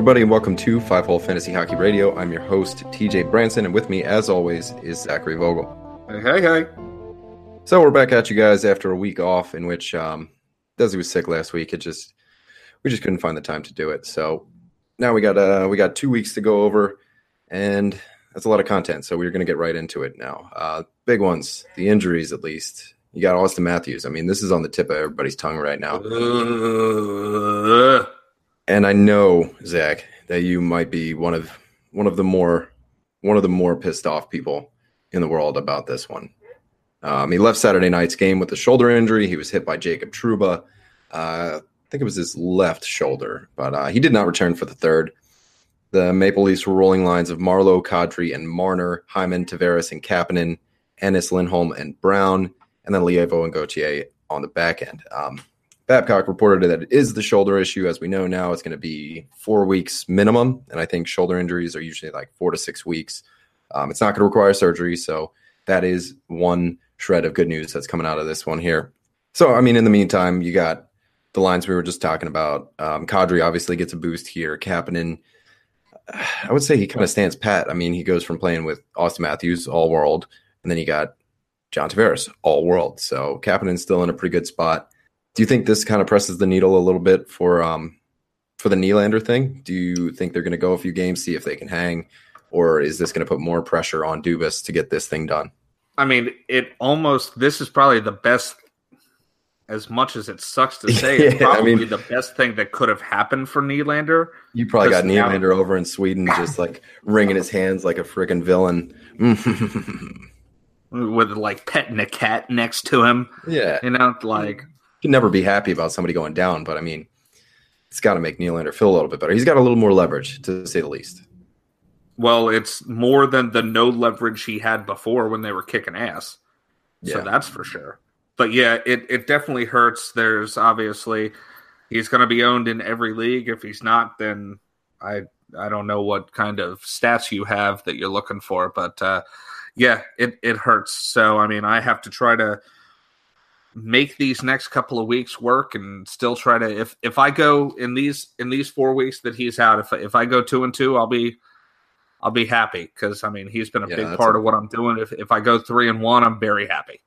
Everybody, and welcome to Five Hole Fantasy Hockey Radio. I'm your host, TJ Branson, and with me, as always, is Zachary Vogel. Hey, hey, hey. So we're back at you guys after a week off, in which um, Dezi was sick last week. It just we just couldn't find the time to do it. So now we got uh, we got two weeks to go over, and that's a lot of content. So we're going to get right into it now. Uh, big ones, the injuries at least. You got Auston Matthews. I mean, this is on the tip of everybody's tongue right now. Uh, and I know Zach that you might be one of one of the more one of the more pissed off people in the world about this one. Um, he left Saturday night's game with a shoulder injury. He was hit by Jacob Trouba. Uh, I think it was his left shoulder, but uh, he did not return for the third. The Maple Leafs were rolling lines of Marleau, Kadri, and Marner, Hyman, Tavares, and Kapanen, Ennis, Lindholm, and Brown, and then Leivo and Gauthier on the back end. Um, Babcock reported that it is the shoulder issue. As we know now, it's going to be four weeks minimum. And I think shoulder injuries are usually like four to six weeks. Um, it's not going to require surgery. So that is one shred of good news that's coming out of this one here. So, I mean, in the meantime, you got the lines we were just talking about. Um, Kadri obviously gets a boost here. Kapanen, I would say he kind of stands pat. I mean, he goes from playing with Auston Matthews, all world, and then you got John Tavares, all world. So Kapanen's still in a pretty good spot. Do you think this kind of presses the needle a little bit for um for the Nylander thing? Do you think they're going to go a few games, see if they can hang, or is this going to put more pressure on Dubas to get this thing done? I mean, it almost. This is probably the best. As much as it sucks to say, it's Yeah, I mean- the best thing that could have happened for Nylander. You probably got Nylander over in Sweden, just like wringing his hands like a freaking villain. with like petting a cat next to him. yeah, You know, like can never be happy about somebody going down, but I mean, it's got to make Nylander feel a little bit better. He's got a little more leverage, to say the least. well, it's more than the no leverage he had before when they were kicking ass. So Yeah. that's for sure. But yeah, it, it definitely hurts. There's obviously he's going to be owned in every league. If he's not, then I I don't know what kind of stats you have that you're looking for. But uh, yeah, it it hurts. So I mean, I have to try to make these next couple of weeks work and still try to if if I go in these in these four weeks that he's out if if I go two and two I'll be I'll be happy because I mean he's been a Yeah, big part a- of what I'm doing if if I go three and one I'm very happy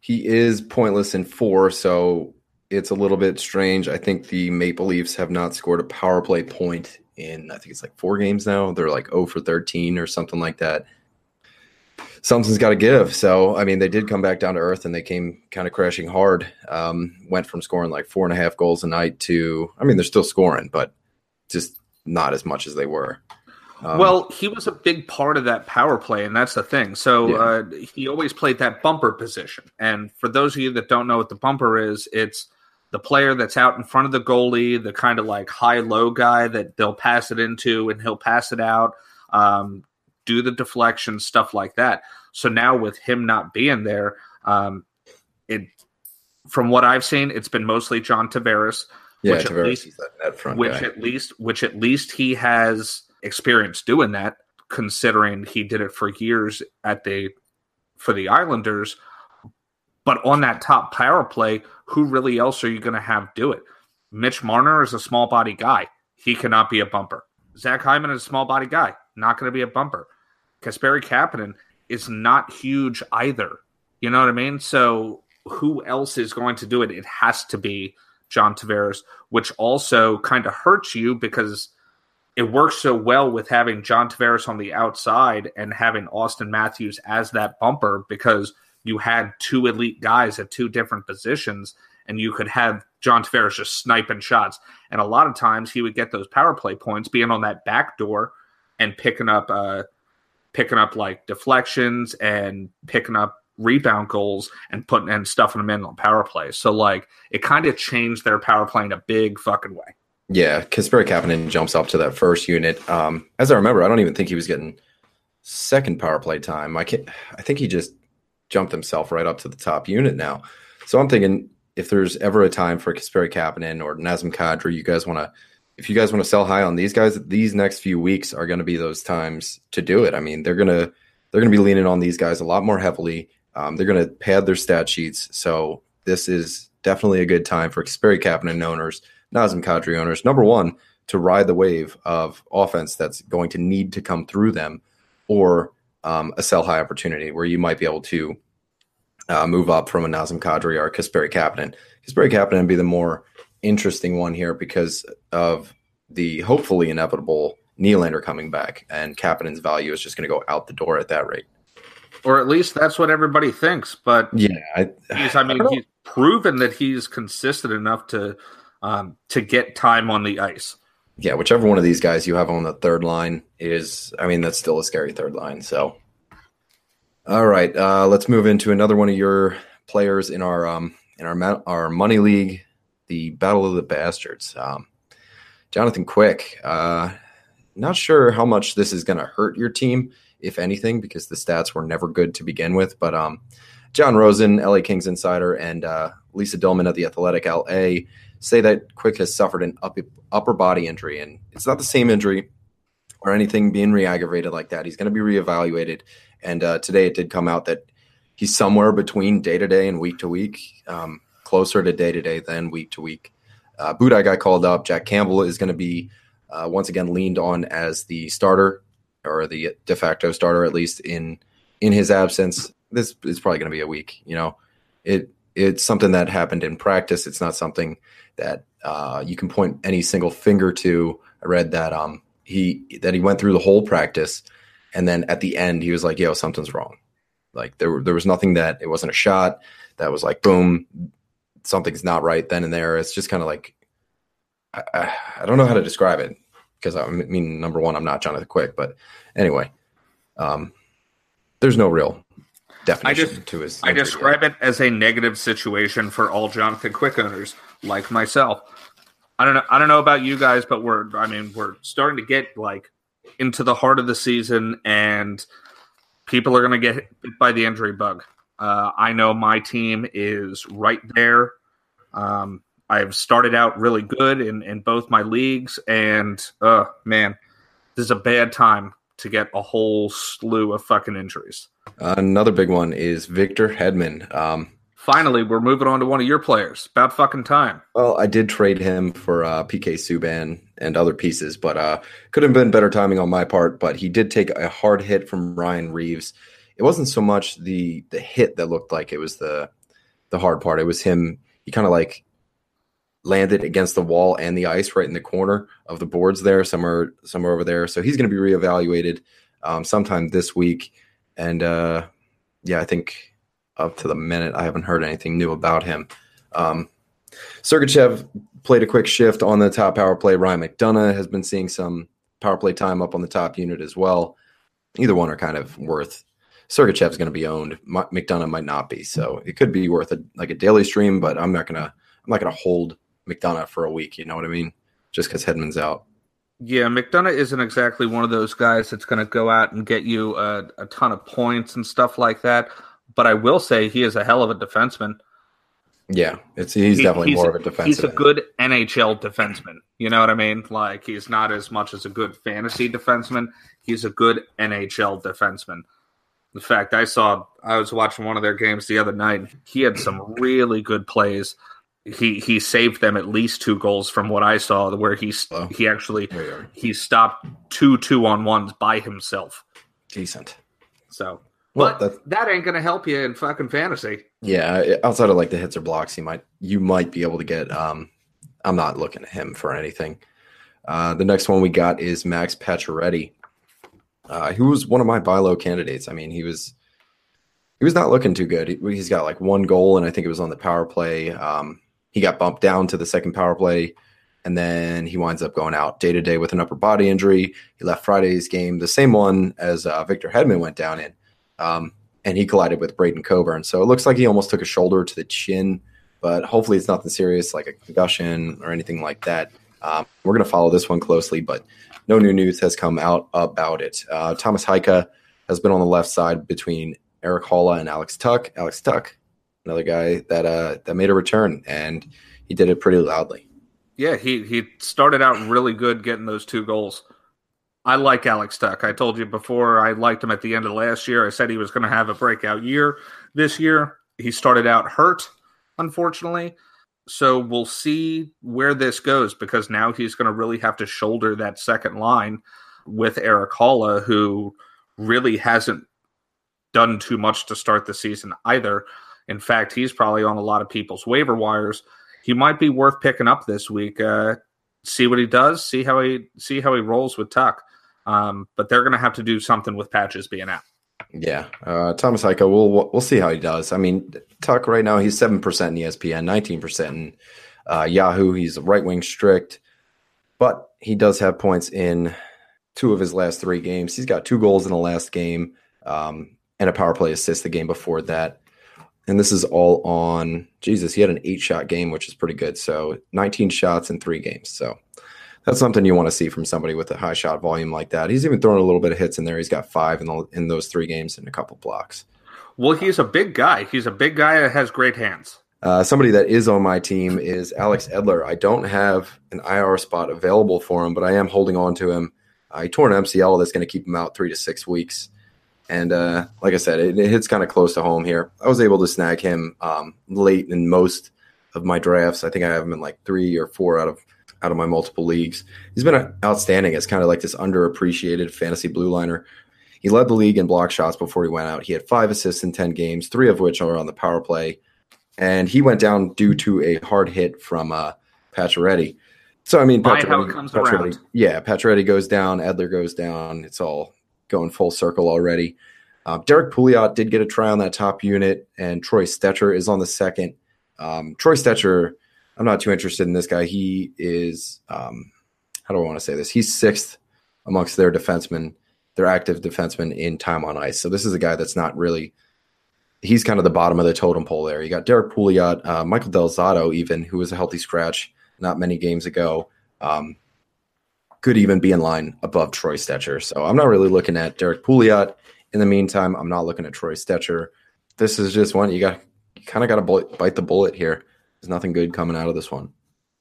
He is pointless in four, so it's a little bit strange. I think the Maple Leafs have not scored a power play point in I think it's like four games now. They're like 0 for 13 or something like that. Something's got to give. So, I mean, they did come back down to earth and they came kind of crashing hard. Um, went from scoring like four and a half goals a night to, I mean, they're still scoring, but just not as much as they were. Um, well he was a big part of that power play and that's the thing so Yeah. uh, he always played that bumper position and for those of you that don't know what the bumper is it's the player that's out in front of the goalie the kind of like high low guy that they'll pass it into and he'll pass it out um, do the deflection stuff like that. So now with him not being there um, it from what i've seen it's been mostly john tavares yeah, which at least- that front which guy. at least which at least he has experience doing that considering he did it for years at the for the islanders. But on that top power play who really else are you going to have do it? Mitch marner is a small body guy. He cannot be a bumper. Zach hyman is a small body guy. Not going to be a bumper kasperi kapanen is not huge either. You know what i mean? So who else is going to do it? It has to be john tavares which also kind of hurts you because it works so well with having John Tavares on the outside and having Auston Matthews as that bumper because you had two elite guys at two different positions and you could have John Tavares just sniping shots. And a lot of times he would get those power play points being on that back door and picking up uh picking up like deflections and picking up rebound goals and putting and stuffing them in on power play. So like it kind of changed their power play in a big fucking way. Yeah, Kasperi Kapanen jumps up to that first unit. Um, as I remember, I don't even think he was getting second power play time. I can't. I think he just jumped himself right up to the top unit now. So I'm thinking if there's ever a time for Kasperi Kapanen or Nazem Kadri, you guys want to, if you guys want to sell high on these guys, these next few weeks are going to be those times to do it. I mean, they're gonna they're gonna be leaning on these guys a lot more heavily. Um, they're gonna pad their stat sheets. So this is definitely a good time for Kasperi Kapanen owners, Nazem Kadri owners. Number one, to ride the wave of offense that's going to need to come through them, or um, a sell high opportunity where you might be able to uh, move up from a Nazem Kadri or Kasperi Kapanen. Kasperi Kapanen be the more interesting one here because of the hopefully inevitable Nylander coming back, and Kapanen's value is just going to go out the door at that rate. Or at least that's what everybody thinks. But yeah, I, he's, I mean, I he's proven that he's consistent enough to um, to get time on the ice. Yeah, whichever one of these guys you have on the third line is, I mean, that's still a scary third line. So, all right, uh, let's move into another one of your players in our um, in our our money league, the Battle of the Bastards. Um, Jonathan Quick. Uh, not sure how much this is going to hurt your team, if anything, because the stats were never good to begin with. But um, Jon Rosen, LA Kings insider, and uh, Lisa Dillman of the Athletic LA say that Quick has suffered an up, upper body injury, and it's not the same injury or anything being re-aggravated like that. He's going to be reevaluated, and uh, today it did come out that he's somewhere between day to day and week to week, um, closer to day to day than week to week. Uh, Budaj got called up. Jack Campbell is going to be uh, once again leaned on as the starter or the de facto starter at least in in his absence. This is probably going to be a week. You know, it it's something that happened in practice. It's not something that uh, you can point any single finger to. I read that um he that he went through the whole practice, and then at the end he was like, "Yo, something's wrong." Like there there was nothing that it wasn't a shot that was like boom, something's not right then and there. It's just kind of like I, I, don't know how to describe it because I mean, number one, I'm not Jonathan Quick, but anyway, um, there's no real definition I just, to his. I describe yet. it as a negative situation for all Jonathan Quick owners, like myself. I don't know. I don't know about you guys, but we're. I mean, we're starting to get like into the heart of the season, and people are going to get hit by the injury bug. Uh, I know my team is right there. Um, I've started out really good in, in both my leagues, and uh man, this is a bad time to get a whole slew of fucking injuries. another big one is Victor Hedman. Um, Finally, we're moving on to one of your players. About fucking time. Well, I did trade him for uh, PK Subban and other pieces, but uh, could have been better timing on my part. But he did take a hard hit from Ryan Reaves. It wasn't so much the the hit that looked like it was the the hard part. It was him. He kind of like landed against the wall and the ice right in the corner of the boards there, somewhere somewhere over there. So he's going to be reevaluated um, sometime this week. And uh, yeah, I think up to the minute, I haven't heard anything new about him. Um, Sergachev played a quick shift on the top power play. Ryan McDonagh has been seeing some power play time up on the top unit as well. Either one are kind of worth. Sergachev is going to be owned. McDonagh might not be, so it could be worth a like a daily stream. But I'm not gonna I'm not gonna hold McDonagh for a week. You know what I mean? Just because Hedman's out. Yeah, McDonagh isn't exactly one of those guys that's going to go out and get you a, a, ton of points and stuff like that. But I will say he is a hell of a defenseman. Yeah, it's he's he, definitely he's more of a defenseman. He's a good NHL defenseman. You know what I mean? Like he's not as much as a good fantasy defenseman. He's a good NHL defenseman. In fact, I saw I was watching one of their games the other night. He had some really good plays he he saved them at least two goals from what I saw, where he oh. he actually he stopped two two on ones by himself. Decent. So, well, but that ain't gonna help you in fucking fantasy. Yeah, outside of like the hits or blocks, you might you might be able to get. Um, I'm not looking at him for anything. Uh, the next one we got is Max Pacioretty, uh, who was one of my buy low candidates. I mean, he was he was not looking too good. He, has got like one goal, and I think it was on the power play. Um, he got bumped down to the second power play, and then he winds up going out day to day with an upper body injury. He left Friday's game, the same one as uh, Victor Hedman went down in, um, and he collided with Braydon Coburn. So it looks like he almost took a shoulder to the chin, but hopefully it's nothing serious like a concussion or anything like that. Um, we're going to follow this one closely, but no new news has come out about it. Uh, Tomas Hyka has been on the left side between Erik Haula and Alex Tuch. Alex Tuch, another guy that uh, that made a return, and he did it pretty loudly. Yeah, he he started out really good getting those two goals. I like Alex Tuch. I told you before I liked him at the end of last year. I said he was going to have a breakout year this year. He started out hurt, unfortunately. So we'll see where this goes because now he's going to really have to shoulder that second line with Erik Haula, who really hasn't done too much to start the season either. In fact, he's probably on a lot of people's waiver wires. He might be worth picking up this week. Uh, see what he does. See how he see how he rolls with Tuch. Um, but they're going to have to do something with Patches being out. Yeah, uh, Tomas Hyka. We'll we'll see how he does. I mean, Tuch right now he's seven percent in ESPN, nineteen percent in uh, Yahoo. He's right wing strict, but he does have points in two of his last three games. He's got two goals in the last game um, and a power play assist the game before that. And this is all on Jesus. He had an eight shot game, which is pretty good. So 19 shots in three games. So that's something you want to see from somebody with a high shot volume like that. He's even throwing a little bit of hits in there. He's got five in, the, in those three games and a couple blocks. Well, he's a big guy. He's a big guy that has great hands. Uh, somebody that is on my team is Alex Edler. I don't have an IR spot available for him, but I am holding on to him. Uh, he tore an MCL that's going to keep him out three to six weeks. And uh, like I said, it, it hits kind of close to home here. I was able to snag him um, late in most of my drafts. I think I have him in like three or four out of out of my multiple leagues. He's been outstanding as kind of like this underappreciated fantasy blue liner. He led the league in block shots before he went out. He had five assists in 10 games, three of which are on the power play. And he went down due to a hard hit from uh, Pacioretty. So, I mean, Pacioretty, yeah, Pacioretty goes down, Edler goes down. It's all going full circle already. Uh, Derrick Pouliot did get a try on that top unit, and Troy Stecher is on the second. Um, Troy Stecher, I'm not too interested in this guy. He is, um, how do I want to say this? He's sixth amongst their defensemen, their active defensemen in time on ice. So this is a guy that's not really. He's kind of the bottom of the totem pole there. You got Derrick Pouliot, uh, Michael Del Zotto, even who was a healthy scratch not many games ago. Um, could even be in line above Troy Stecher. So I'm not really looking at Derrick Pouliot. In the meantime, I'm not looking at Troy Stecher. This is just one you got. You kind of got to bite the bullet here. There's nothing good coming out of this one.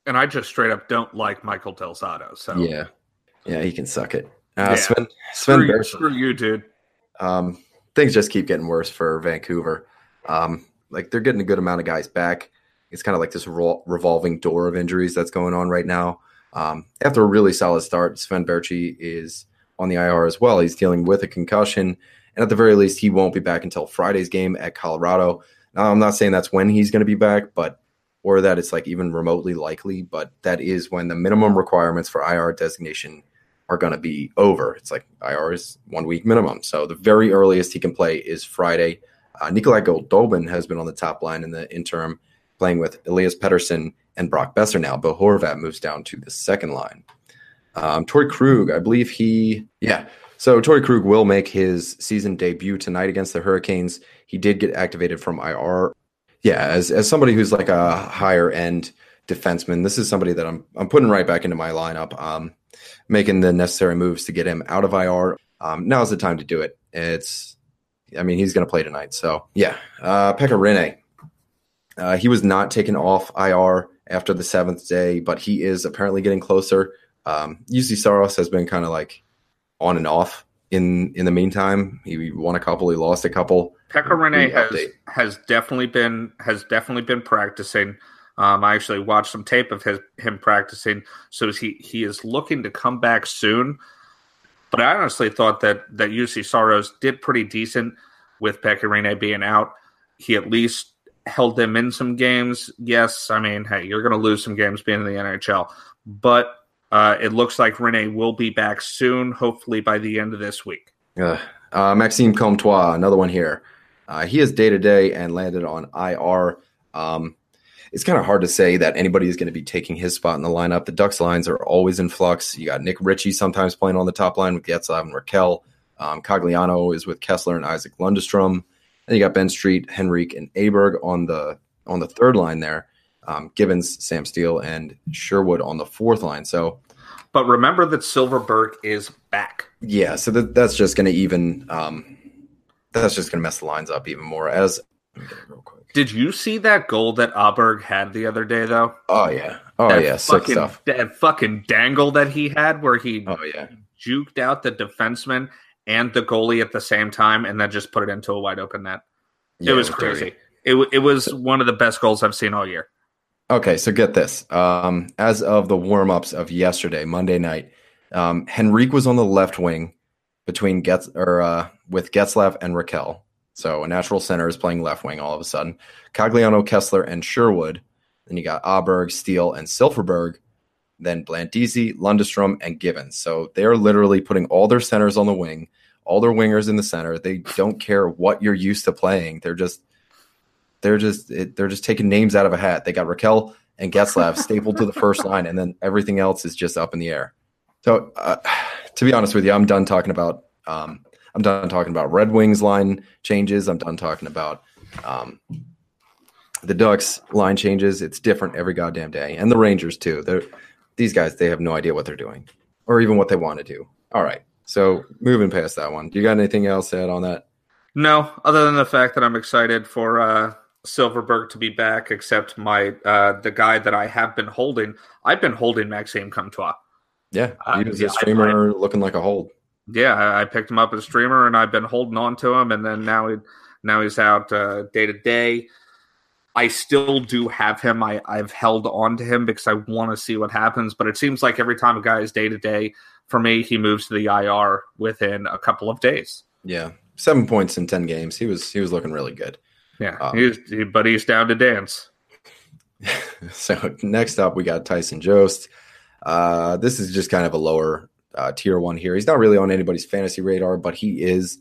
And I just straight up don't like Michael Del Zotto. So yeah, yeah, he can suck it. Uh, yeah. Sven, Sven screw, you, screw you, dude. Um, things just keep getting worse for Vancouver. Um, like they're getting a good amount of guys back. It's kind of like this revolving door of injuries that's going on right now. Um, after a really solid start, Sven Baertschi is on the IR as well. He's dealing with a concussion, and at the very least, he won't be back until Friday's game at Colorado. Now, I'm not saying that's when he's going to be back, but or that it's like even remotely likely, but that is when the minimum requirements for IR designation are going to be over. It's like IR is one week minimum, so the very earliest he can play is Friday. Uh, Nikolai Goldobin has been on the top line in the interim playing with Elias Pettersson and Brock Boeser now. Bo Horvat moves down to the second line. Um, Torey Krug, I believe he, yeah. So Torey Krug will make his season debut tonight against the Hurricanes. He did get activated from IR. Yeah, as as somebody who's like a higher end defenseman, this is somebody that I'm I'm putting right back into my lineup. Um, making the necessary moves to get him out of IR. Um, now's the time to do it. It's, I mean, he's going to play tonight. So yeah, uh, Pekka Rinne, uh, he was not taken off IR after the seventh day, but he is apparently getting closer. Um, Juuse Saros has been kind of like on and off in in the meantime. He won a couple, he lost a couple. Pekka Rinne has has definitely been has definitely been practicing. Um, I actually watched some tape of his him practicing, so he he is looking to come back soon. But I honestly thought that that Juuse Saros did pretty decent with Pekka Rinne being out. He at least held them in some games. Yes, I mean, hey, you're going to lose some games being in the NHL, but uh, it looks like Rinne will be back soon, hopefully by the end of this week. Uh, uh, Maxime Comtois, another one here. Uh, he is day to day and landed on IR. Um, it's kind of hard to say that anybody is going to be taking his spot in the lineup. The Ducks lines are always in flux. You got Nick Ritchie sometimes playing on the top line with Getzlaf and Rakell. Um, Cogliano is with Kesler and Isac Lundestrom. Then you got Ben Street, Henrique, and Aberg on the on the third line there. Um, Gibbons, Sam Steele, and Sherwood on the fourth line. So, but remember that Silfverberg is back. Yeah, so that, that's just going to even um, that's just going to mess the lines up even more. As did you see that goal that Aberg had the other day though? Oh yeah, oh that yeah, fucking, sick stuff. That fucking dangle that he had where he oh yeah juked out the defenseman and the goalie at the same time, and then just put it into a wide open net. Yeah, it was crazy. It, it was one of the best goals I've seen all year. Okay, so get this. Um, as of the warm ups of yesterday, Monday night, um, Henrique was on the left wing between Getz or uh, with Getzlaf and Rakell. So a natural center is playing left wing all of a sudden. Cogliano, Kesler, and Sherwood. Then you got Aberg, Steele, and Silfverberg. Then Blandisi, Lundestrom, and Gibbons. So they're literally putting all their centers on the wing, all their wingers in the center. They don't care what you're used to playing. They're just they're just they're just taking names out of a hat. They got Rakell and Getzlaf stapled to the first line, and then everything else is just up in the air. So, uh, to be honest with you, I'm done talking about um, I'm done talking about Red Wings line changes. I'm done talking about um, the Ducks line changes. It's different every goddamn day, and the Rangers too. They're these guys. They have no idea what they're doing, or even what they want to do. All right. So moving past that one, do you got anything else to add on that? No, other than the fact that I'm excited for uh, Silfverberg to be back. Except my uh, the guy that I have been holding. I've been holding Maxime Comtois. Yeah, he was uh, a streamer I, looking like a hold yeah, I, I picked him up as a streamer, and I've been holding on to him, and then now he now he's out day to day. I still do have him. I, I've held on to him because I want to see what happens. But it seems like every time a guy is day to day, for me, he moves to the IR within a couple of days. Yeah, seven points in ten games. He was he was looking really good. Yeah, um, he was, he, but he's down to dance. so next up, we got Tyson Jost. Uh, this is just kind of a lower uh, tier one here. He's not really on anybody's fantasy radar, but he is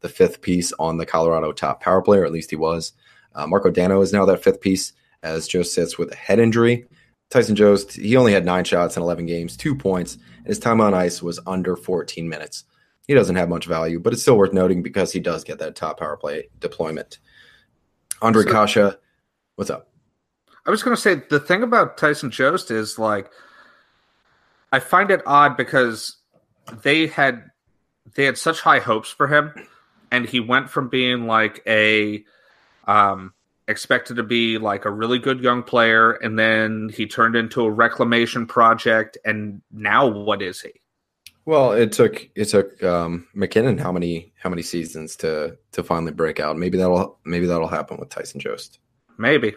the fifth piece on the Colorado top power play, or at least he was. Uh, Marco Dano is now that fifth piece as Joe sits with a head injury. Tyson Jost, he only had nine shots in 11 games, two points, and his time on ice was under 14 minutes. He doesn't have much value, but it's still worth noting because he does get that top power play deployment. Andre so, Kase, what's up? I was going to say the thing about Tyson Jost is like – I find it odd because they had they had such high hopes for him, and he went from being like a um, expected to be like a really good young player, and then he turned into a reclamation project, and now what is he? Well, it took it took um, MacKinnon how many how many seasons to to finally break out? Maybe that'll maybe that'll happen with Tyson Jost. Maybe.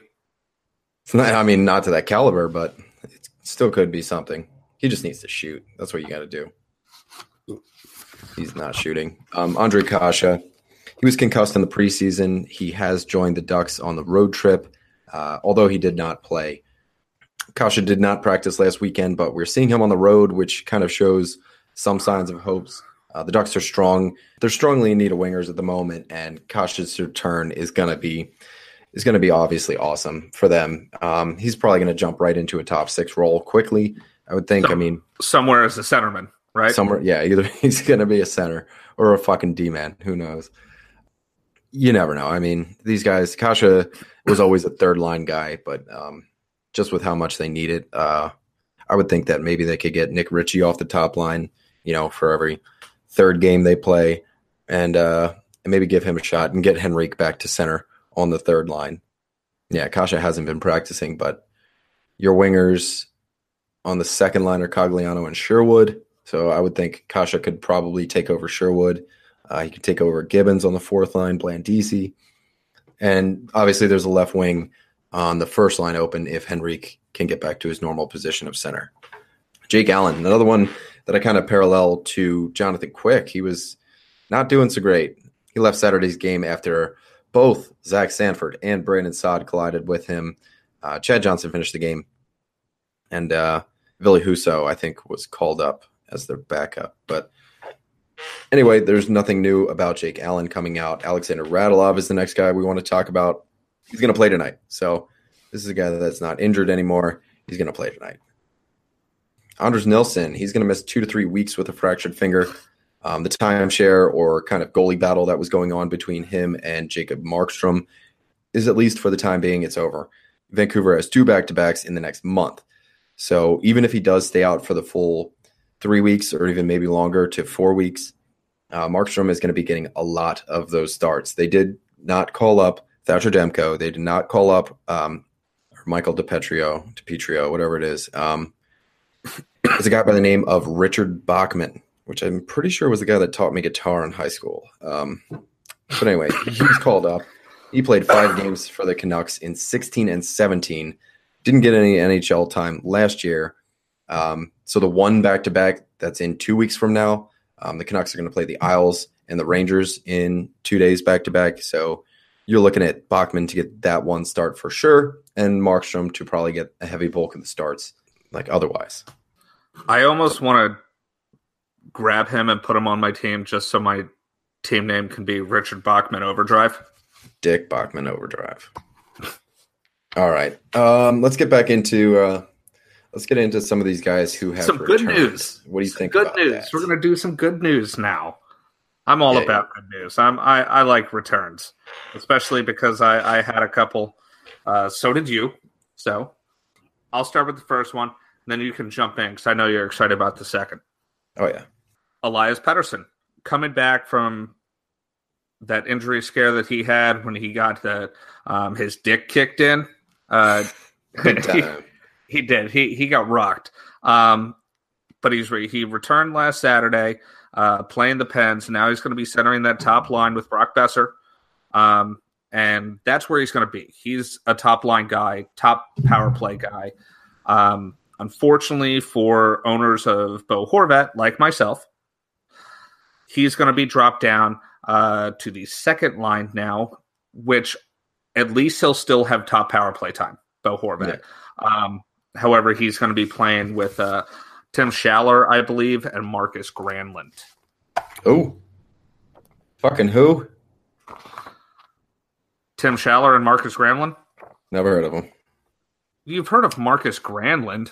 Not, I mean, not to that caliber, but it still could be something. He just needs to shoot. That's what you got to do. He's not shooting. Um, Andre Kase, he was concussed in the preseason. He has joined the Ducks on the road trip, uh, although he did not play. Kase did not practice last weekend, but we're seeing him on the road, which kind of shows some signs of hopes. Uh, the Ducks are strong. They're strongly in need of wingers at the moment, and Kase's return is going to be is going to be obviously awesome for them. Um, he's probably going to jump right into a top six role quickly. I would think. I mean, somewhere as a centerman, right? Somewhere, yeah. Either he's going to be a center or a fucking D man. Who knows? You never know. I mean, these guys. Kase was always a third line guy, but um, just with how much they need it, uh, I would think that maybe they could get Nick Ritchie off the top line. You know, for every third game they play, and uh, and maybe give him a shot and get Henrique back to center on the third line. Yeah, Kase hasn't been practicing, but your wingers on the second line are Cogliano and Sherwood. So I would think Kase could probably take over Sherwood. Uh, he could take over Gibbons on the fourth line, Blandisi. And obviously, there's a left wing on the first line open if Henrique can get back to his normal position of center. Jake Allen, another one that I kind of parallel to Jonathan Quick. He was not doing so great. He left Saturday's game after both Zach Sanford and Brandon Saad collided with him. Uh, Chad Johnson finished the game. And uh, Ville Husso, I think, was called up as their backup. But anyway, there's nothing new about Jake Allen coming out. Alexander Radulov is the next guy we want to talk about. He's going to play tonight. So this is a guy that's not injured anymore. He's going to play tonight. Anders Nilsson, he's going to miss two to three weeks with a fractured finger. Um, the timeshare or kind of goalie battle that was going on between him and Jacob Markstrom is at least for the time being, it's over. Vancouver has two back to backs in the next month. So even if he does stay out for the full three weeks or even maybe longer to four weeks, uh, Markstrom is going to be getting a lot of those starts. They did not call up Thatcher Demko. They did not call up um, Michael DePetrio, DePetrio, whatever it is. Um, it's a guy by the name of Richard Bachman, which I'm pretty sure was the guy that taught me guitar in high school. Um, but anyway, he was called up. He played five games for the Canucks in 16 and 17 didn't get any NHL time last year. Um, so the one back to back that's in two weeks from now, um, the Canucks are going to play the Isles and the Rangers in two days back to back. So you're looking at Bachman to get that one start for sure, and Markstrom to probably get a heavy bulk of the starts, like otherwise. I almost want to grab him and put him on my team just so my team name can be Richard Bachman Overdrive. Dick Bachman Overdrive. All right, um, let's get back into uh, let's get into some of these guys who have some good news. What do you Some think? Good news. that? We're gonna do some good news now. I'm all Yeah, about good news. I'm I, I like returns, especially because I, I had a couple. Uh, so did you. So I'll start with the first one, and then you can jump in because I know you're excited about the second. Oh yeah, Elias Pettersson coming back from that injury scare that he had when he got the, um, his dick kicked in. Uh, he, he did. He he got rocked. Um, but he's re- he returned last Saturday, uh, playing the Pens. Now he's going to be centering that top line with Brock Boeser, um, and that's where he's going to be. He's a top line guy, top power play guy. Um, unfortunately for owners of Bo Horvat, like myself, he's going to be dropped down uh, to the second line now, which at least he'll still have top power play time. Bo Horvat. Um, however, he's going to be playing with uh, Tim Schaller, I believe, and Marcus Granlund. Oh, fucking who? Tim Schaller and Marcus Granlund. Never heard of him. You've heard of Marcus Granlund?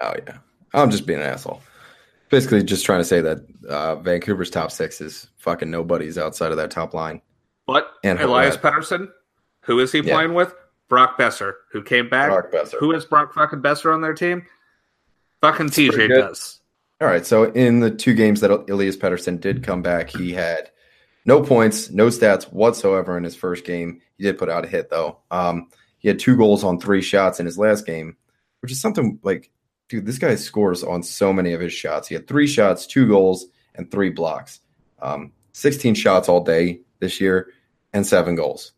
Oh yeah, I'm just being an asshole. Basically, just trying to say that uh, Vancouver's top six is fucking nobody's outside of that top line. But And Elias Horvat. Who is he Yeah. playing with? Brock Boeser, who came back. Brock Boeser. Who is Brock fucking Boeser on their team? Fucking TJ does. All right, so in the two games that Elias Pettersson did come back, he had no points, no stats whatsoever in his first game. He did put out a hit though. Um, he had two goals on three shots in his last game, which is something like, dude, this guy scores on so many of his shots. He had three shots, two goals, and three blocks. Um, 16 shots all day this year, and seven goals.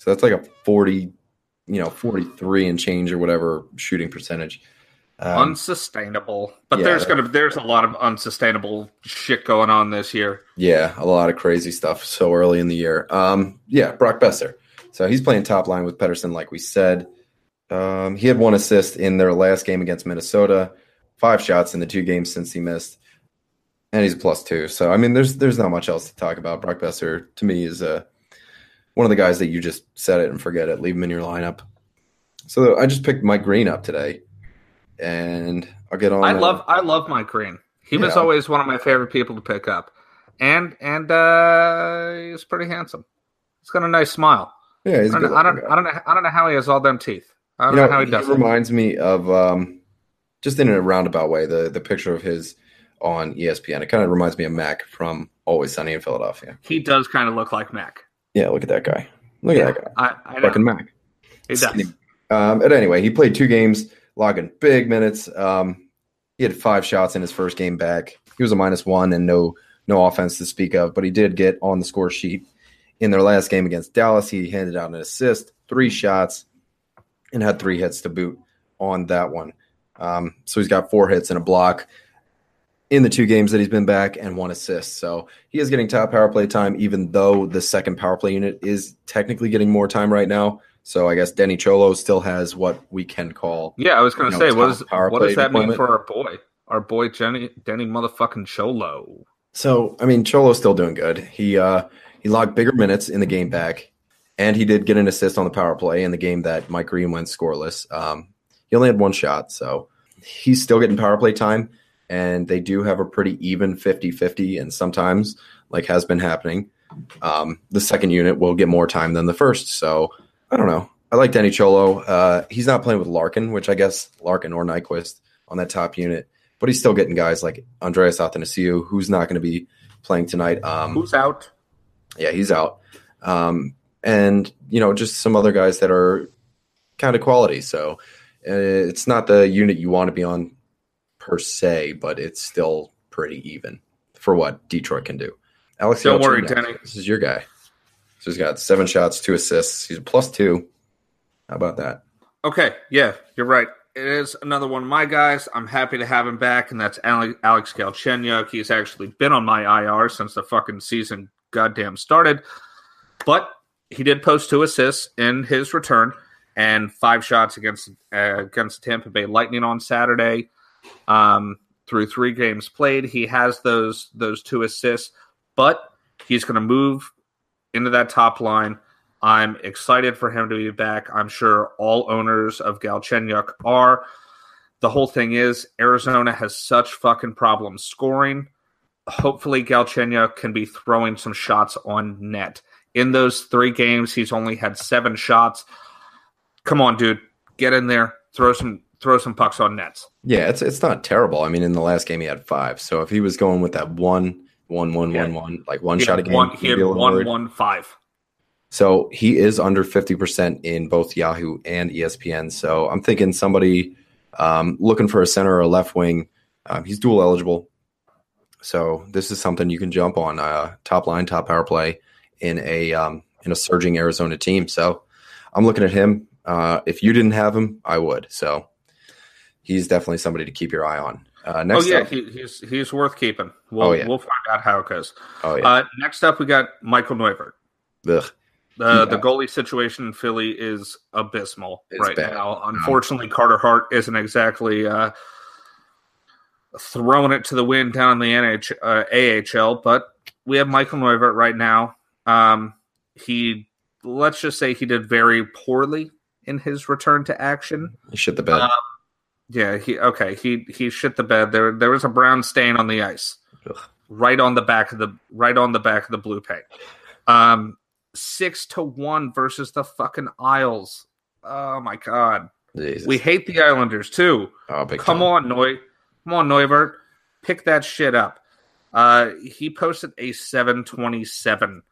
So that's like a 40, you know, 43 and change or whatever shooting percentage. Um, unsustainable. But yeah, there's gonna there's a lot of unsustainable shit going on this year. Yeah, a lot of crazy stuff so early in the year. Um, yeah, Brock Boeser. So he's playing top line with Pettersson, like we said. Um, he had one assist in their last game against Minnesota, five shots in the two games since he missed, and he's a plus two. So I mean, there's there's not much else to talk about. Brock Boeser to me is uh, one of the guys that you just set it and forget it, leave him in your lineup. So I just picked Mike Green up today, and I'll get on. I uh, love I love Mike Green. He was always one of my favorite people to pick up, and and uh, he's pretty handsome. He's got a nice smile. Yeah, he's I don't, good know, I don't. I don't know I don't know how he has all them teeth. I don't you know, know, how he he does it. reminds me of um, just in a roundabout way the the picture of his on ESPN. It kind of reminds me of Mac from Always Sunny in Philadelphia. He does kind of look like Mac. Yeah, look at that guy. Look at that guy. I, I know. Fucking Mac. Skinny. Um, but anyway, he played two games, logging big minutes. Um, he had five shots in his first game back. He was a minus one and no no offense to speak of, but he did get on the score sheet in their last game against Dallas. He handed out an assist, three shots, and had three hits to boot on that one. Um, so he's got four hits and a block in the two games that he's been back and one assist. So he is getting top power play time, even though the second power play unit is technically getting more time right now. So I guess Denny Cholo still has what we can call Yeah, I was going to You know, say, what, top what does that mean for our boy? Our boy Jenny, Denny motherfucking Cholo. So I mean, Cholo's still doing good. He uh he logged bigger minutes in the game back, and he did get an assist on the power play in the game that Mike Green went scoreless. Um, he only had one shot, so he's still getting power play time, and they do have a pretty even 50-50, and sometimes, like has been happening, um, the second unit will get more time than the first. So I don't know. I like danny Cholo. Uh, he's not playing with Larkin, which I guess Larkin or Nyquist on that top unit but he's still getting guys like Andreas Athanasiou, who's not going to be playing tonight. Um, Who's out? yeah, he's out. Um, and, you know, just some other guys that are kind of quality. So uh, it's not the unit you want to be on per se, but it's still pretty even for what Detroit can do. Alex, Don't Yelchin worry. Denny. This is your guy. So he's got seven shots, two assists. He's a plus two. How about that? Okay, yeah, you're right. It is another one of my guys. I'm happy to have him back, and that's Alex, Alex Galchenyuk. He's actually been on my IR since the fucking season goddamn started, but he did post two assists in his return and five shots against uh, against the Tampa Bay Lightning on Saturday. Um, through three games played, he has those those two assists, but he's going to move into that top line. I'm excited for him to be back. I'm sure all owners of Galchenyuk are. The whole thing is Arizona has such fucking problems scoring. Hopefully, Galchenyuk can be throwing some shots on net. In those three games, he's only had seven shots. Come on, dude, get in there, throw some throw some pucks on nets. Yeah, it's it's not terrible. I mean, in the last game he had five. So if he was going with that one, one, one, yeah. one, one, like one he shot a game, one, he one, one, five. So he is under 50% in both Yahoo and ESPN. So I'm thinking somebody um, looking for a center or a left wing. Um, he's dual eligible. So this is something you can jump on uh, top line, top power play in a um, in a surging Arizona team. So I'm looking at him. Uh, if you didn't have him, I would. So he's definitely somebody to keep your eye on. Uh, next oh yeah, up, he, he's he's worth keeping. We'll Oh, yeah. we'll find out how it goes. oh yeah, Uh, next up, we got Michael Neuvirth. Ugh. The Yeah. the goalie situation in Philly is abysmal It's right bad. now. Unfortunately, Carter Hart isn't exactly uh, throwing it to the wind down in the NH, uh, AHL, but we have Michael Neuvirth right now. Um, he let's just say he did very poorly in his return to action. he shit the bed. Uh, Yeah, he okay. He he shit the bed. There there was a brown stain on the ice, Ugh. right on the back of the right on the back of the blue paint. Um, six to one versus the fucking Isles. Oh my god, Jesus. we hate the Islanders too. oh, Come time. on, Noy, come on, Neuvirth, pick that shit up. Uh, he posted a seven twenty seven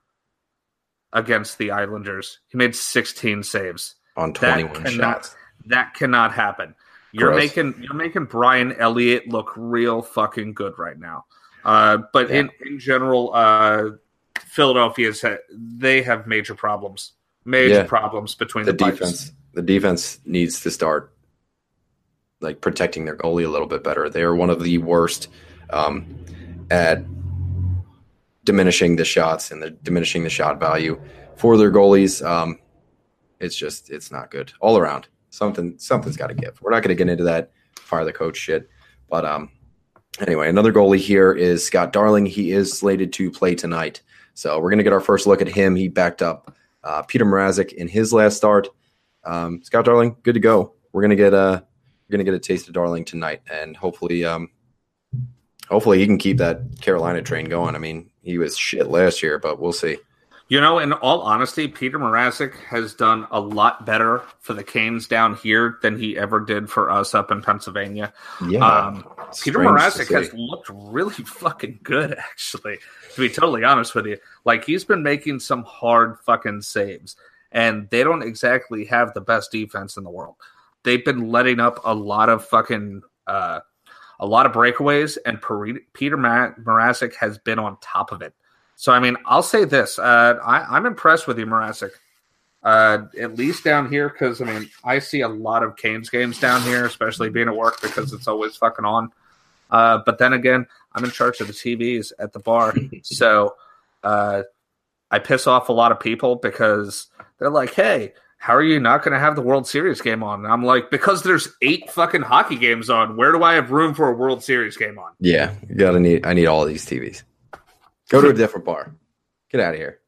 against the Islanders. He made sixteen saves. on 21 shots. that cannot happen. You're Gross. making you're making Brian Elliott look real fucking good right now. Uh, but in in general, uh, Philadelphia's ha- they have major problems, major Yeah. problems between The the, pipes. defense, the defense needs to start like protecting their goalie a little bit better. They are one of the worst um, at diminishing the shots and the diminishing the shot value for their goalies. Um, it's just it's not good all around. Something something's got to give. We're not going to get into that fire the coach shit, but um, anyway, another goalie here is Scott Darling. He is slated to play tonight, so we're going to get our first look at him. He backed up uh, Peter Mrazek in his last start. Um, Scott Darling, good to go. We're gonna get a we're gonna get a taste of Darling tonight, and hopefully, um, hopefully he can keep that Carolina train going. I mean, he was shit last year, but we'll see. You know, in all honesty, Peter Mrazek has done a lot better for the Canes down here than he ever did for us up in Pennsylvania. Yeah, Um, Peter Mrazek has looked really fucking good, actually. To be totally honest with you, like he's been making some hard fucking saves, and they don't exactly have the best defense in the world. They've been letting up a lot of fucking, uh, a lot of breakaways, and Peter Mrazek has been on top of it. So, I mean, I'll say this: uh, I, I'm impressed with you, Mrazek. Uh, at least down here, because I mean, I see a lot of Canes games down here, especially being at work because it's always fucking on. Uh, but then again, I'm in charge of the TVs at the bar, so uh, I piss off a lot of people because they're like, "Hey, how are you not going to have the World Series game on?" And I'm like, "Because there's eight fucking hockey games on. Where do I have room for a World Series game on?" Yeah, you gotta need. I need all these TVs. Go to a different bar. Get out of here.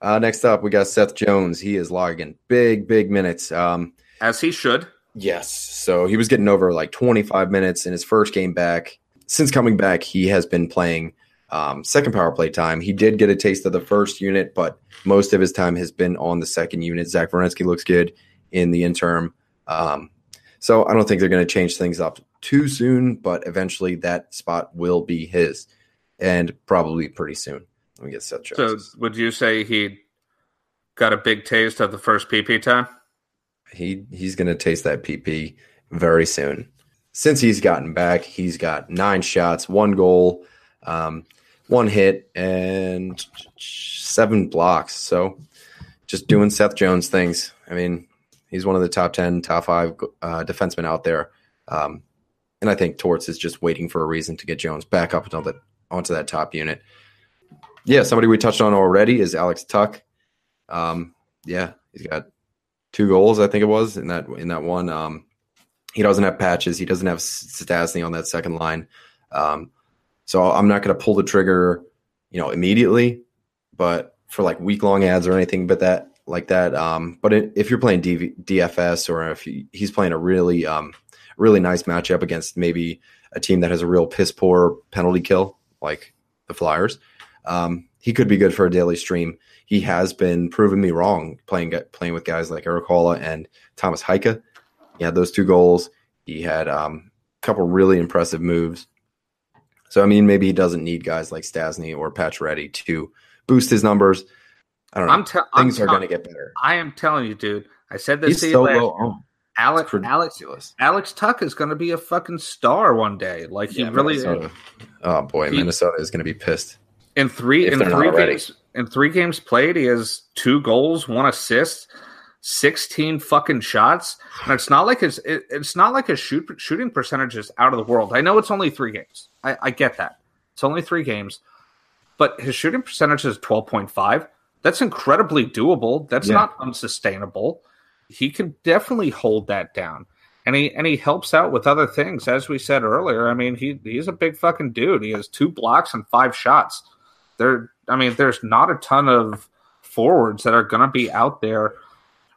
Uh, next up, we got Seth Jones. He is logging big, big minutes. Um, As he should. Yes. So he was getting over like 25 minutes in his first game back. Since coming back, he has been playing um, second power play time. He did get a taste of the first unit, but most of his time has been on the second unit. Zach Werenski looks good in the interim. Um, so I don't think they're going to change things up too soon, but eventually that spot will be his and probably pretty soon. Let me get Seth Jones. So, would you say he got a big taste of the first PP time? he he's going to taste that PP very soon. Since he's gotten back, he's got nine shots, one goal, um, one hit, and seven blocks. So just doing Seth Jones things. I mean, He's one of the top 10, top five uh, defensemen out there. Um, and I think Torts is just waiting for a reason to get Jones back up until the, onto that top unit. Yeah, somebody we touched on already is Alex Tuch. Um, yeah, he's got two goals, I think it was in that in that one. Um, he doesn't have patches. He doesn't have Stastny on that second line. Um, so I'm not going to pull the trigger, you know, immediately, but for like week long ads or anything, but that like that. Um, but it, if you're playing DV, DFS or if he, he's playing a really, um, really nice matchup against maybe a team that has a real piss poor penalty kill like the Flyers, um, he could be good for a daily stream. He has been proving me wrong playing playing with guys like Haula and Tomas Hyka. He had those two goals. He had um, a couple really impressive moves. So I mean, maybe he doesn't need guys like Stastny or Pacioretty to boost his numbers. I don't know. I'm te- Things I'm are going to get better. I am telling you, dude. I said this He's to so you last Alex, Alex, Alex Tuch is going to be a fucking star one day. Like he yeah, really. Minnesota. Oh boy, he, Minnesota is going to be pissed. In three in three games in three games played, he has two goals, one assist, sixteen fucking shots, and it's not like his it, it's not like his shoot, shooting percentage is out of the world. I know it's only three games. I, I get that it's only three games, but his shooting percentage is twelve point five. That's incredibly doable. That's yeah. not unsustainable he can definitely hold that down. And he and he helps out with other things, as we said earlier. I mean, he he's a big fucking dude. He has two blocks and five shots. There, I mean, there's not a ton of forwards that are going to be out there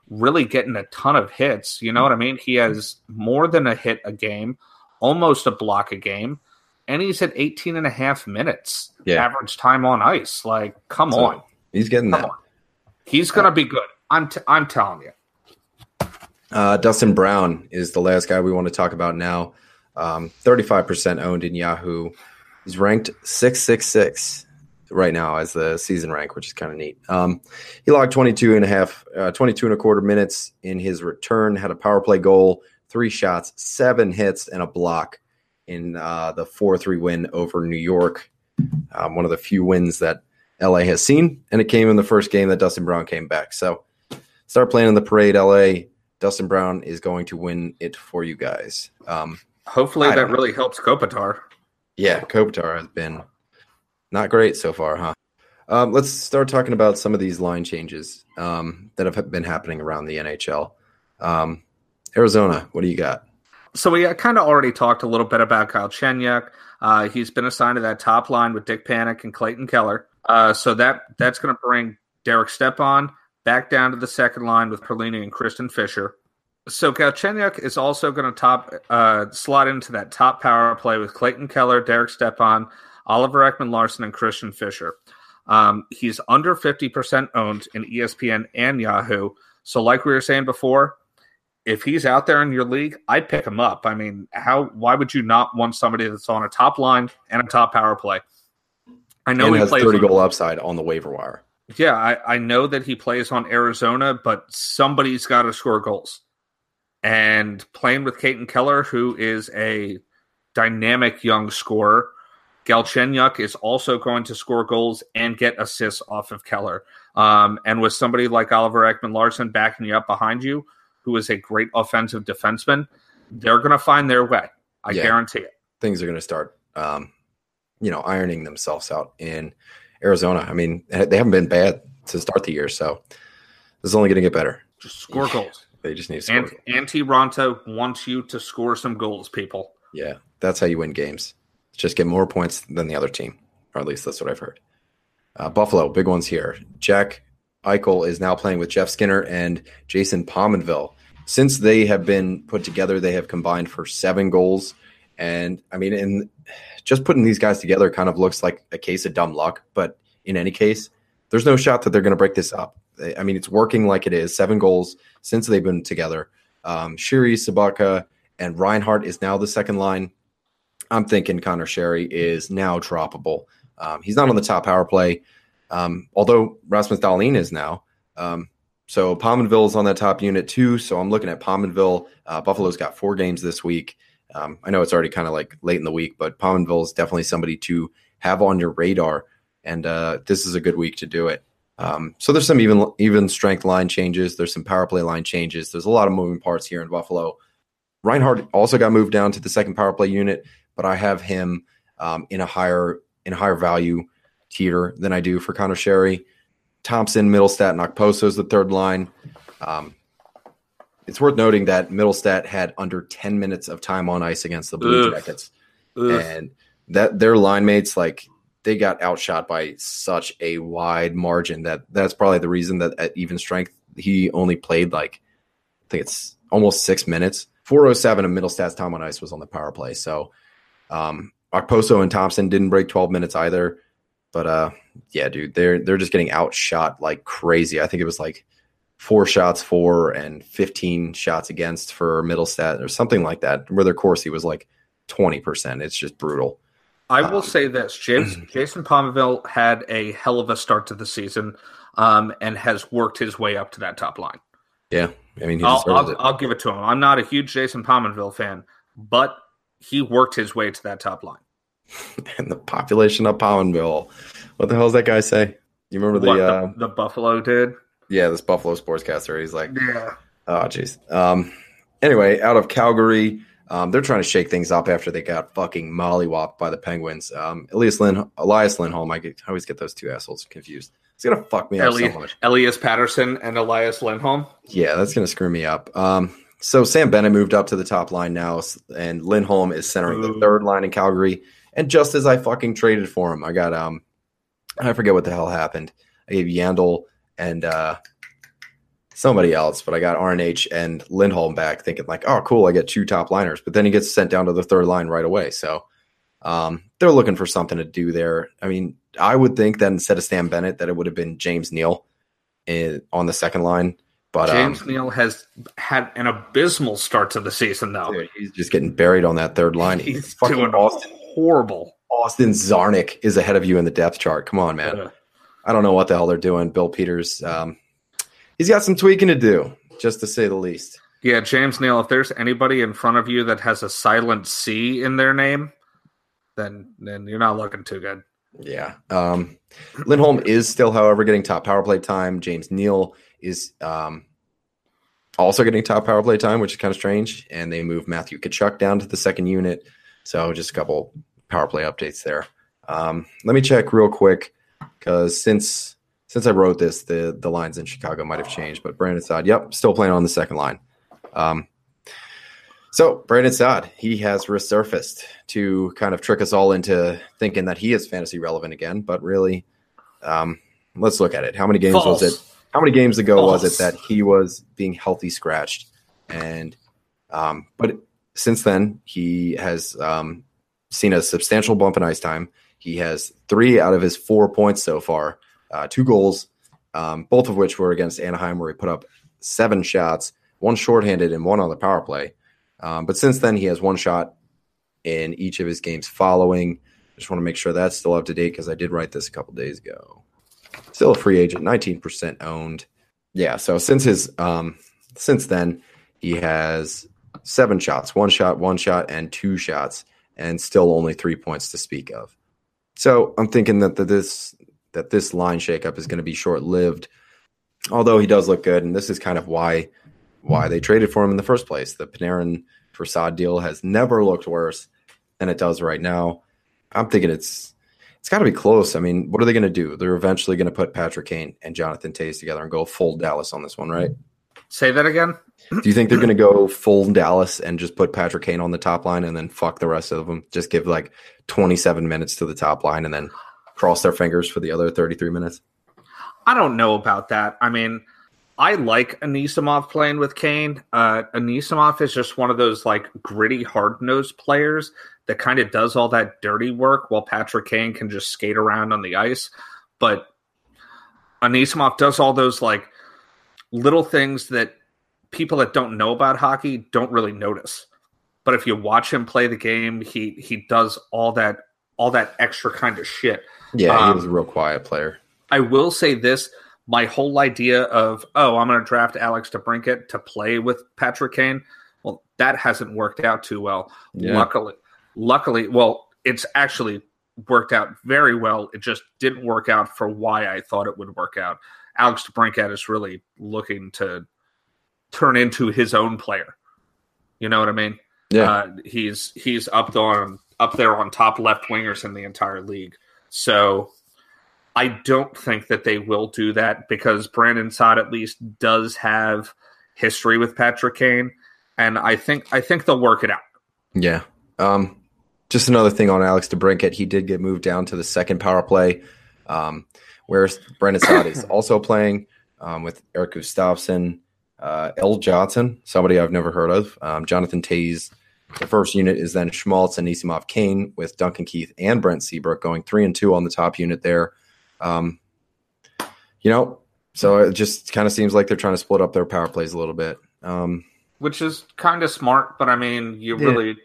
really getting a ton of hits. You know what I mean? He has more than a hit a game, almost a block a game, and he's at 18 and a half minutes yeah. average time on ice. Like, come so on. He's getting come that. On. He's going to be good. I'm, t- I'm telling you. Uh, Dustin Brown is the last guy we want to talk about now. Um, 35% owned in Yahoo. He's ranked 666 right now as the season rank, which is kind of neat. Um, he logged 22 and a half, uh, 22 and a quarter minutes in his return, had a power play goal, three shots, seven hits, and a block in uh, the 4 3 win over New York. Um, one of the few wins that LA has seen, and it came in the first game that Dustin Brown came back. So start playing in the parade, LA. Dustin Brown is going to win it for you guys. Um, Hopefully, that really know. helps Kopitar. Yeah, Kopitar has been not great so far, huh? Um, let's start talking about some of these line changes um, that have been happening around the NHL. Um, Arizona, what do you got? So we kind of already talked a little bit about Galchenyuk. Uh, he's been assigned to that top line with Dick Panik and Clayton Keller. Uh, so that that's going to bring Derek Stepan back down to the second line with Perlini and Christian Fischer. So Galchenyuk is also going to top uh, slot into that top power play with Clayton Keller, Derek Stepan, Oliver Ekman Larsson, and Christian Fischer. Um, he's under 50% owned in ESPN and Yahoo. So, like we were saying before, if he's out there in your league, I'd pick him up. I mean, how? Why would you not want somebody that's on a top line and a top power play? I know and he has plays 30 goal upside on the waiver wire. Yeah, I, I know that he plays on Arizona, but somebody's got to score goals. And playing with Clayton Keller, who is a dynamic young scorer, Galchenyuk is also going to score goals and get assists off of Keller. Um, and with somebody like Oliver Ekman Larsson backing you up behind you, who is a great offensive defenseman, they're going to find their way. I yeah, guarantee it. Things are going to start, um, you know, ironing themselves out in Arizona. I mean, they haven't been bad to start the year, so this is only going to get better. Just score goals. They just need to score. And, Antti Raanta wants you to score some goals, people. Yeah, that's how you win games. Just get more points than the other team, or at least that's what I've heard. Uh, Buffalo, big ones here. Jack Eichel is now playing with Jeff Skinner and Jason Pominville. Since they have been put together, they have combined for seven goals. And I mean, in just putting these guys together kind of looks like a case of dumb luck. But in any case, there's no shot that they're going to break this up. I mean, it's working like it is. Seven goals since they've been together. Um, Sheary, Sobotka, and Reinhart is now the second line. I'm thinking Conor Sheary is now droppable. Um, he's not on the top power play, um, although Rasmus Dahlin is now. Um, so Pominville is on that top unit too. So I'm looking at Pominville. Uh, Buffalo's got four games this week. Um, I know it's already kind of like late in the week, but Pominville is definitely somebody to have on your radar, and uh, this is a good week to do it. Um, so there's some even even strength line changes. There's some power play line changes. There's a lot of moving parts here in Buffalo. Reinhart also got moved down to the second power play unit, but I have him um, in a higher in a higher value tier than I do for Conor Sheary. Thompson, Mittelstadt, and Okposo is the third line. Um, it's worth noting that Mittelstadt had under 10 minutes of time on ice against the Blue Ugh. Jackets. Ugh. And that their line mates, like, they got outshot by such a wide margin that that's probably the reason that at even strength, he only played like, I think it's almost six minutes. 407 of Mittelstadt's time on ice was on the power play. So, um, Okposo and Thompson didn't break 12 minutes either. But uh, yeah, dude, they're they're just getting outshot like crazy. I think it was like four shots for and 15 shots against for Mittelstadt or something like that, where their Corsi was like 20%. It's just brutal. I will Um, say this: James, Jason Pominville had a hell of a start to the season, um, and has worked his way up to that top line. Yeah. I mean, I'll, I'll. I'll give it to him. I'm not a huge Jason Pominville fan, but he worked his way to that top line. and the population of Poundville. What the hell does that guy say? You remember the, what uh, the, the Buffalo did? Yeah, this Buffalo sportscaster. He's like, Yeah. Oh, jeez. Um, anyway, out of Calgary, um, they're trying to shake things up after they got fucking mollywopped by the Penguins. Um, Elias Lin, Elias Lindholm, I, get, I always get those two assholes confused. It's gonna fuck me up so much. Elias Pettersson and Elias Lindholm. Yeah, that's gonna screw me up. Um, so Sam Bennett moved up to the top line now, and Lindholm is centering the third line in Calgary. And just as I fucking traded for him, I got um, I forget what the hell happened. I gave Yandle and uh, somebody else, but I got RNH and Lindholm back, thinking like, oh, cool, I get two top liners. But then he gets sent down to the third line right away. So um, they're looking for something to do there. I mean, I would think that instead of Sam Bennett, that it would have been James Neal in, on the second line. But James um, Neal has had an abysmal start to the season, though. dude, he's just getting buried on that third line. He's fucking doing Austin, horrible. Austin Czarnik is ahead of you in the depth chart. Come on, man. I don't know what the hell they're doing. Bill Peters, um, he's got some tweaking to do, just to say the least. yeah, James Neal. If there's anybody in front of you that has a silent C in their name, then then you're not looking too good. Yeah. Um, Lindholm is still, however, getting top power play time. James Neal is um, also getting top power play time, which is kind of strange. And they move Matthew Tkachuk down to the second unit. So just a couple power play updates there. Um, let me check real quick because since since I wrote this, the the lines in Chicago might have changed. But Brandon Saad, yep, still playing on the second line. Um, so Brandon Saad, he has resurfaced to kind of trick us all into thinking that he is fantasy relevant again. But really, um, let's look at it. How many games False. was it? How many games ago was it that he was being healthy scratched? And um, but since then, he has um, seen a substantial bump in ice time. He has three out of his four points so far, uh, two goals, um, both of which were against Anaheim, where he put up seven shots, one shorthanded and one on the power play. Um, but since then, he has one shot in each of his games following. I just want to make sure that's still up to date because I did write this a couple days ago. Still a free agent, 19% owned. Yeah, so since his um, since then, he has seven shots, one shot, one shot, and two shots, and still only three points to speak of. So I'm thinking that the, this that this line shakeup is going to be short lived. Although he does look good, and this is kind of why why they traded for him in the first place. The Panarin Prasad deal has never looked worse than it does right now. I'm thinking it's it's got to be close. I mean, what are they going to do? They're eventually going to put Patrick Kane and Jonathan Toews together and go full Dallas on this one, right? Say that again. Do you think they're going to go full Dallas and just put Patrick Kane on the top line and then fuck the rest of them? Just give like 27 minutes to the top line and then cross their fingers for the other 33 minutes? I don't know about that. I mean, I like Anisimov playing with Kane. Uh, Anisimov is just one of those like gritty, hard nosed players that kind of does all that dirty work while Patrick Kane can just skate around on the ice. But Anisimov does all those like little things that people that don't know about hockey don't really notice. But if you watch him play the game, he he does all that all that extra kind of shit. Yeah, he Um, was a real quiet player. I will say this: my whole idea of oh, I'm going to draft Alex DeBrincat to play with Patrick Kane. Well, that hasn't worked out too well. Yeah. Luckily, luckily, well, it's actually worked out very well. It just didn't work out for why I thought it would work out. Alex DeBrincat is really looking to turn into his own player. You know what I mean? Yeah. Uh, he's he's up on up there on top left wingers in the entire league. So I don't think that they will do that because Brandon Saad at least does have history with Patrick Kane, and I think I think they'll work it out. Yeah. Um, just another thing on Alex DeBrincat, he did get moved down to the second power play, um, where Brandon Saad is also playing um, with Erik Gustafsson, uh, L. Johnson, somebody I've never heard of, um, Jonathan Toews. The first unit is then Schmaltz and Nisimov Kane with Duncan Keith and Brent Seabrook going three and two on the top unit there. Um, you know, so it just kind of seems like they're trying to split up their power plays a little bit. Um, Which is kind of smart, but I mean, you Yeah. really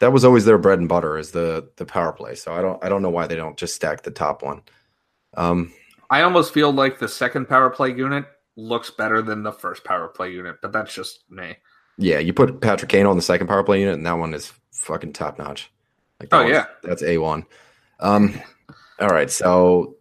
that was always their bread and butter is the the power play. So I don't I don't know why they don't just stack the top one. Um, I almost feel like the second power play unit looks better than the first power play unit, but that's just me. yeah, you put Patrick Kane on the second power play unit, and that one is fucking top notch. Like, Oh, yeah. that's a one. Um, all right, so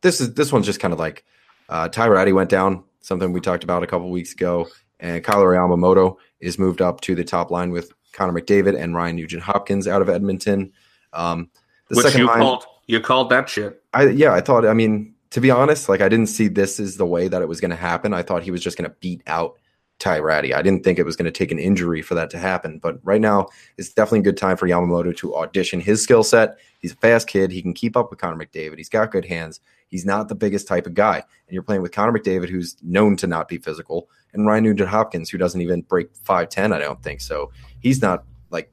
this is this one's just kind of like uh, Ty Rattie went down, something we talked about a couple weeks ago, and Kailer Yamamoto is moved up to the top line with Connor McDavid and Ryan Nugent Hopkins out of Edmonton. Um, the Which second line, called you called that shit. I yeah, I thought. I mean, to be honest, like I didn't see this as the way that it was going to happen. I thought he was just going to beat out Ty Rattie. I didn't think it was going to take an injury for that to happen. But right now, it's definitely a good time for Yamamoto to audition his skill set. He's a fast kid. He can keep up with Connor McDavid. He's got good hands. He's not the biggest type of guy. And you're playing with Connor McDavid, who's known to not be physical, and Ryan Nugent Hopkins, who doesn't even break five ten. I don't think so. He's not like.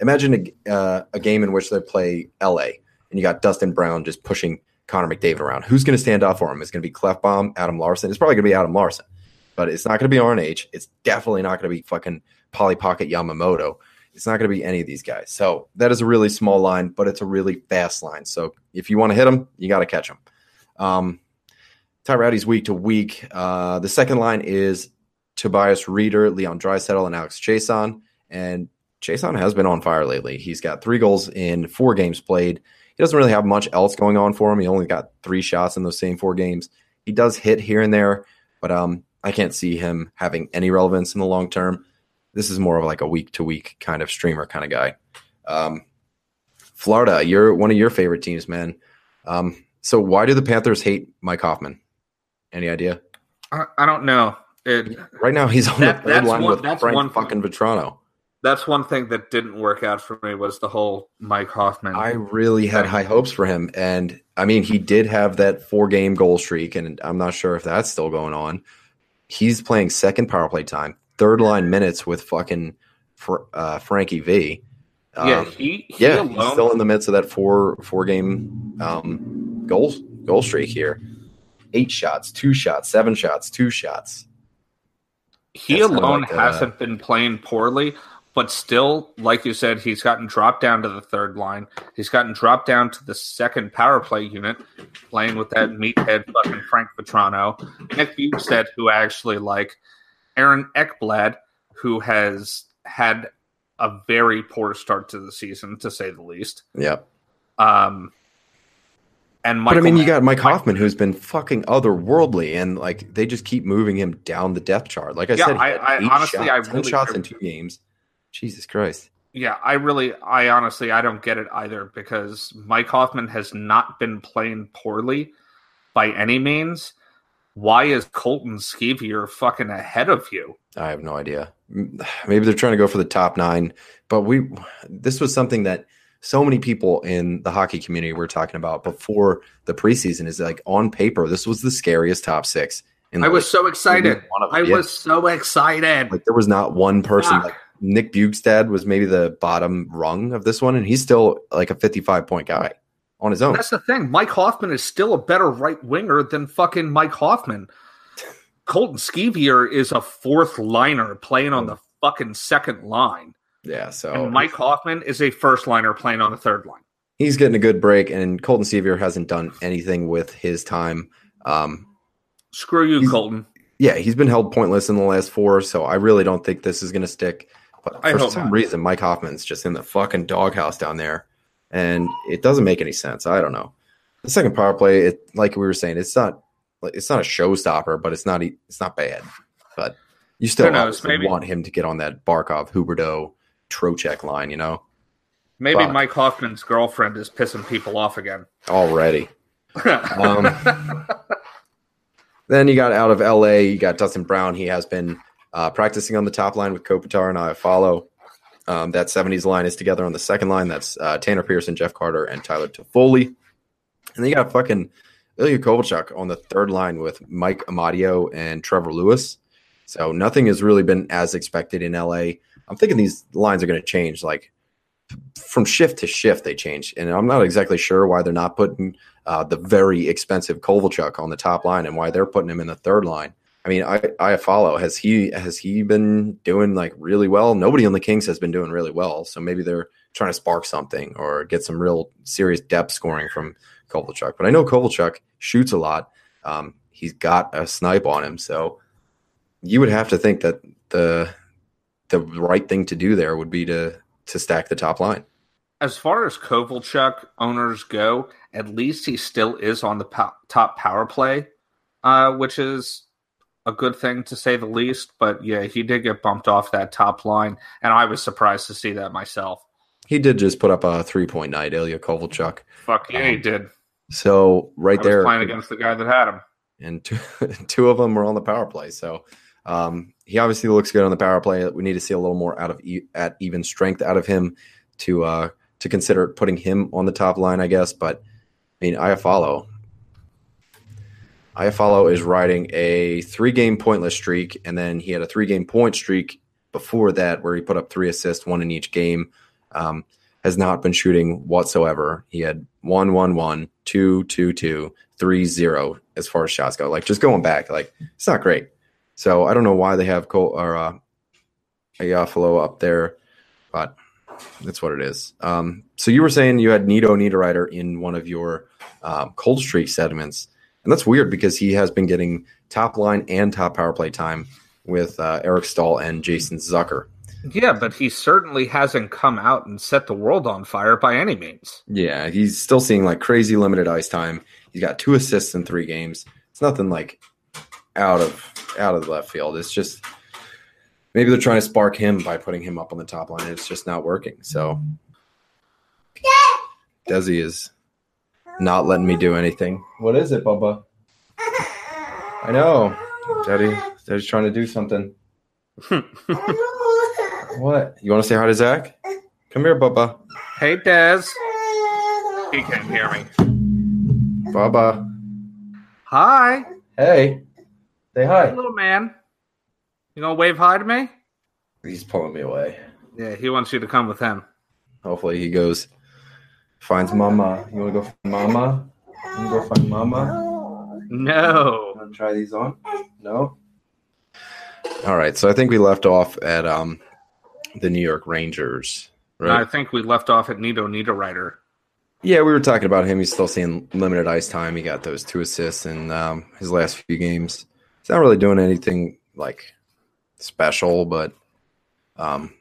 Imagine a, uh, a game in which they play LA and you got Dustin Brown just pushing Connor McDavid around. Who's going to stand up for him? It's going to be Klefbom, Adam Larsson. It's probably going to be Adam Larsson, but it's not going to be RNH. It's definitely not going to be fucking Polly Pocket Yamamoto. It's not going to be any of these guys. So that is a really small line, but it's a really fast line. So if you want to hit them, you got to catch them. Um, Ty Rowdy's week to week. Uh, the second line is Tobias Rieder, Leon Draisaitl, and Alex Chiasson. And Chiasson has been on fire lately. He's got three goals in four games played. He doesn't really have much else going on for him. He only got three shots in those same four games. He does hit here and there, but um, I can't see him having any relevance in the long term. This is more of like a week to week kind of streamer kind of guy. Um, Florida, you're one of your favorite teams, man. Um, so why do the Panthers hate Mike Hoffman? Any idea? I, I don't know. It Right now, he's on That- the third line one- with Frank one- fucking Vatrano. That's one thing that didn't work out for me was the whole Mike Hoffman. I really had high hopes for him, and I mean, he did have that four game goal streak, and I'm not sure if that's still going on. He's playing second power play time, third line minutes with fucking Fr- uh, Frankie V. Um, yeah, he, he yeah, alone, he's still in the midst of that four four game um, goal goal streak here. Eight shots, two shots, seven shots, two shots. he that's alone like, uh, hasn't been playing poorly, but still, like you said, he's gotten dropped down to the third line. He's gotten dropped down to the second power play unit, playing with that meathead fucking Frank Vatrano, Nick Bjugstad, who I actually like, Aaron Ekblad, who has had a very poor start to the season, to say the least. Yep. Um, and but I mean, you got Mike Hoffman, who's been fucking otherworldly, and like they just keep moving him down the depth chart. Like I Yeah, said, I- had I- honestly, shots, I really- shots in two games. Jesus Christ! Yeah, I really, I honestly, I don't get it either because Mike Hoffman has not been playing poorly by any means. Why is Colton Sceviour fucking ahead of you? I have no idea. Maybe they're trying to go for the top nine, but we this was something that so many people in the hockey community were talking about before the preseason. Is like on paper, this was the scariest top six. In the I was so excited. I yeah. was so excited. like there was not one person. Fuck. Like Nick Bjugstad was maybe the bottom rung of this one, and he's still like a fifty-five point guy on his own. That's the thing. Mike Hoffman is still a better right winger than fucking Mike Hoffman. Colton Sceviour is a fourth liner playing on the fucking second line. Yeah, so And Mike Hoffman is a first liner playing on the third line. he's getting a good break, and Colton Sceviour hasn't done anything with his time. Um, Screw you, Colton. yeah, he's been held pointless in the last four, so I really don't think this is going to stick. But I for some not. reason, Mike Hoffman's just in the fucking doghouse down there, and it doesn't make any sense. I don't know. The second power play, it like we were saying, it's not it's not a showstopper, but it's not it's not bad. But you still knows, maybe- want him to get on that Barkov, Huberdeau, Trocheck line, you know, Maybe Fuck. Mike Hoffman's girlfriend is pissing people off again. already. Um, Then you got out of LA, you got Dustin Brown. He has been uh, practicing on the top line with Kopitar and Iafallo. Um, that 70s line is together on the second line. That's uh, Tanner Pearson, Jeff Carter, and Tyler Toffoli. And then you got fucking Ilya Kovalchuk on the third line with Mike Amadio and Trevor Lewis. So nothing has really been as expected in LA. I'm thinking these lines are going to change. Like from shift to shift, they change. And I'm not exactly sure why they're not putting uh, the very expensive Kovalchuk on the top line and why they're putting him in the third line. I mean, I I follow. Has he has he been doing like really well? Nobody on the Kings has been doing really well. So maybe they're trying to spark something or get some real serious depth scoring from Kovalchuk. But I know Kovalchuk shoots a lot. Um, he's got a snipe on him, so you would have to think that the the right thing to do there would be to to stack the top line. as far as Kovalchuk owners go, at least he still is on the po- top power play, uh, which is a good thing to say the least. But yeah, he did get bumped off that top line, and I was surprised to see that myself. He did just put up a three point night, Ilya Kovalchuk. Fuck yeah, he did. So right I there, playing against the guy that had him. and two, two of them were on the power play. So um, he obviously looks good on the power play. We need to see a little more out of e- at even strength out of him to uh, to consider putting him on the top line, I guess. But I mean, Iafallo, Iafallo is riding a three game pointless streak, and then he had a three game point streak before that where he put up three assists, one in each game. Um, has not been shooting whatsoever. He had one, one, one, two, two, two, three, zero as far as shots go. Like just going back, like it's not great. So I don't know why they have Cole or uh, Iafallo up there, but that's what it is. Um, so you were saying you had Nino Niederreiter in one of your um, cold streak sediments, and that's weird because he has been getting top line and top power play time with uh, Eric Staal and Jason Zucker. Yeah, but he certainly hasn't come out and set the world on fire by any means. Yeah, he's still seeing like crazy limited ice time. He's got two assists in three games. It's nothing like out of out of the left field. It's just maybe they're trying to spark him by putting him up on the top line. And it's just not working. So Dezi is not letting me do anything. What is it, Bubba? I know. Daddy, Daddy's trying to do something. What? You want to say hi to Zach? Come here, Bubba. hey, Dez. He can't hear me. Bubba. Hi, Hey. Say hi. little man. You gonna wave hi to me? He's pulling me away. Yeah, he wants you to come with him. Hopefully he goes, finds mama. You want to go find mama? You want to go find mama? No. Want to try these on? No? All right. So I think we left off at um the New York Rangers, right? I think we left off at Nino Nino Niederreiter. yeah, we were talking about him. He's still seeing limited ice time. He got those two assists in um, his last few games. He's not really doing anything like special, but um,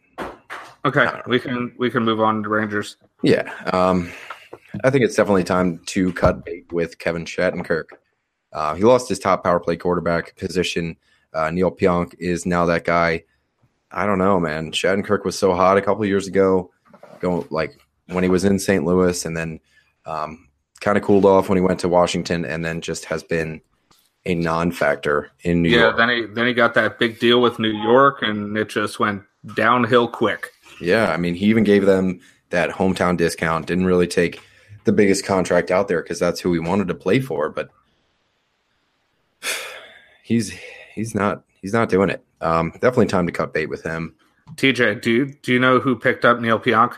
Okay, we can we can move on to Rangers. Yeah, um, I think it's definitely time to cut bait with Kevin Shattenkirk. Uh, he lost his top power play quarterback position. Uh, Neal Pionk is now that guy. I don't know, man. Shattenkirk was so hot a couple years ago, going like when he was in St. Louis, and then um, kind of cooled off when he went to Washington, and then just has been a non-factor in New yeah, York. then he then he got that big deal with New York, and it just went downhill quick. Yeah, I mean, he even gave them that hometown discount. Didn't really take the biggest contract out there because that's who he wanted to play for. But he's he's not he's not doing it. Um, definitely time to cut bait with him. TJ, do you, do you know who picked up Neal Pionk?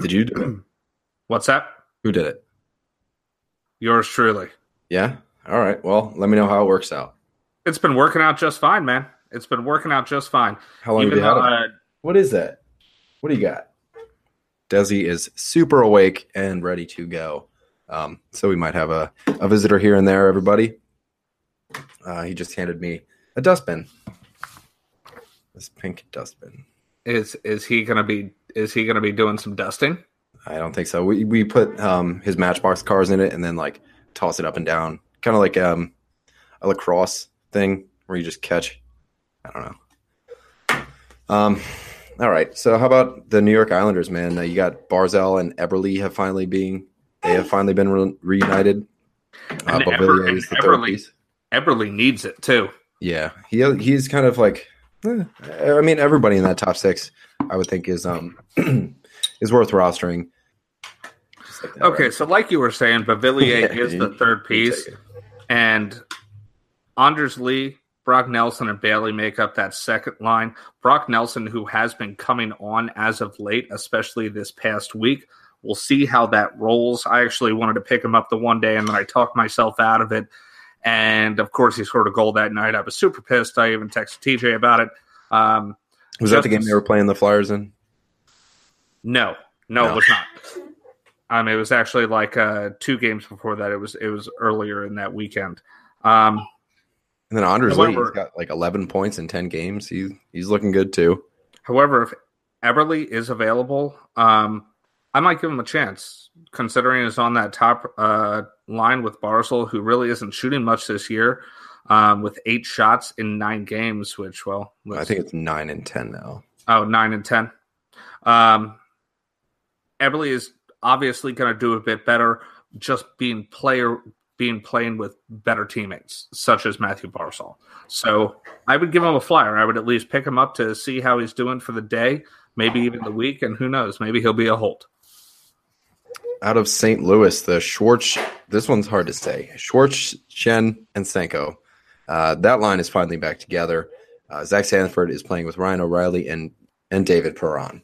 Did you do it? What's that? Who did it? Yours truly. Yeah. All right. Well, let me know how it works out. It's been working out just fine, man. It's been working out just fine. How long have you had though, him? uh, What is that? What do you got? Dezi is super awake and ready to go. Um, so we might have a, a visitor here and there, everybody. Uh, he just handed me a dustbin. This pink dustbin. is is he gonna be is he gonna be doing some dusting? I don't think so. We we put um, his Matchbox cars in it and then like toss it up and down, kind of like um, a lacrosse thing where you just catch. I don't know. Um, all right. So how about the New York Islanders, man? Uh, you got Barzal and Eberle have finally being they have finally been re- reunited. Uh, Eber- is the Eberle- piece. Needs it too. Yeah, he he's kind of like. eh, I mean, everybody in that top six, I would think, is um is worth rostering. Like that, Okay, right? so like you were saying, Beauvillier Yeah, is the third piece, and Anders Lee, Brock Nelson, and Bailey make up that second line. Brock Nelson, who has been coming on as of late, especially this past week. We'll see how that rolls. I actually wanted to pick him up the one day, and then I talked myself out of it. And of course, he scored a goal that night. I was super pissed. I even texted TJ about it. Um, Was that the game they were playing the Flyers in? No, no, No. it was not. Um, it was actually like uh, two games before that. It was it was earlier in that weekend. Um, And then Anders Lee, he's got like 11 points in 10 games. He's he's looking good too. however, if Eberle is available, um, I might give him a chance, considering he's on that top uh, line with Barzal, who really isn't shooting much this year, um, with eight shots in nine games. Which, well, I think it's nine and 10 now. Oh, nine and ten. Um, Eberle is obviously going to do a bit better, just being player being playing with better teammates, such as Matthew Barzal. So I would give him a flyer. I would at least pick him up to see how he's doing for the day, maybe even the week, and who knows, maybe he'll be a hold. Out of St. Louis, the Schwartz. This one's hard to say. Schwartz, Schenn, and Senko. Uh, that line is finally back together. Uh, Zach Sanford is playing with Ryan O'Reilly and and David Perron.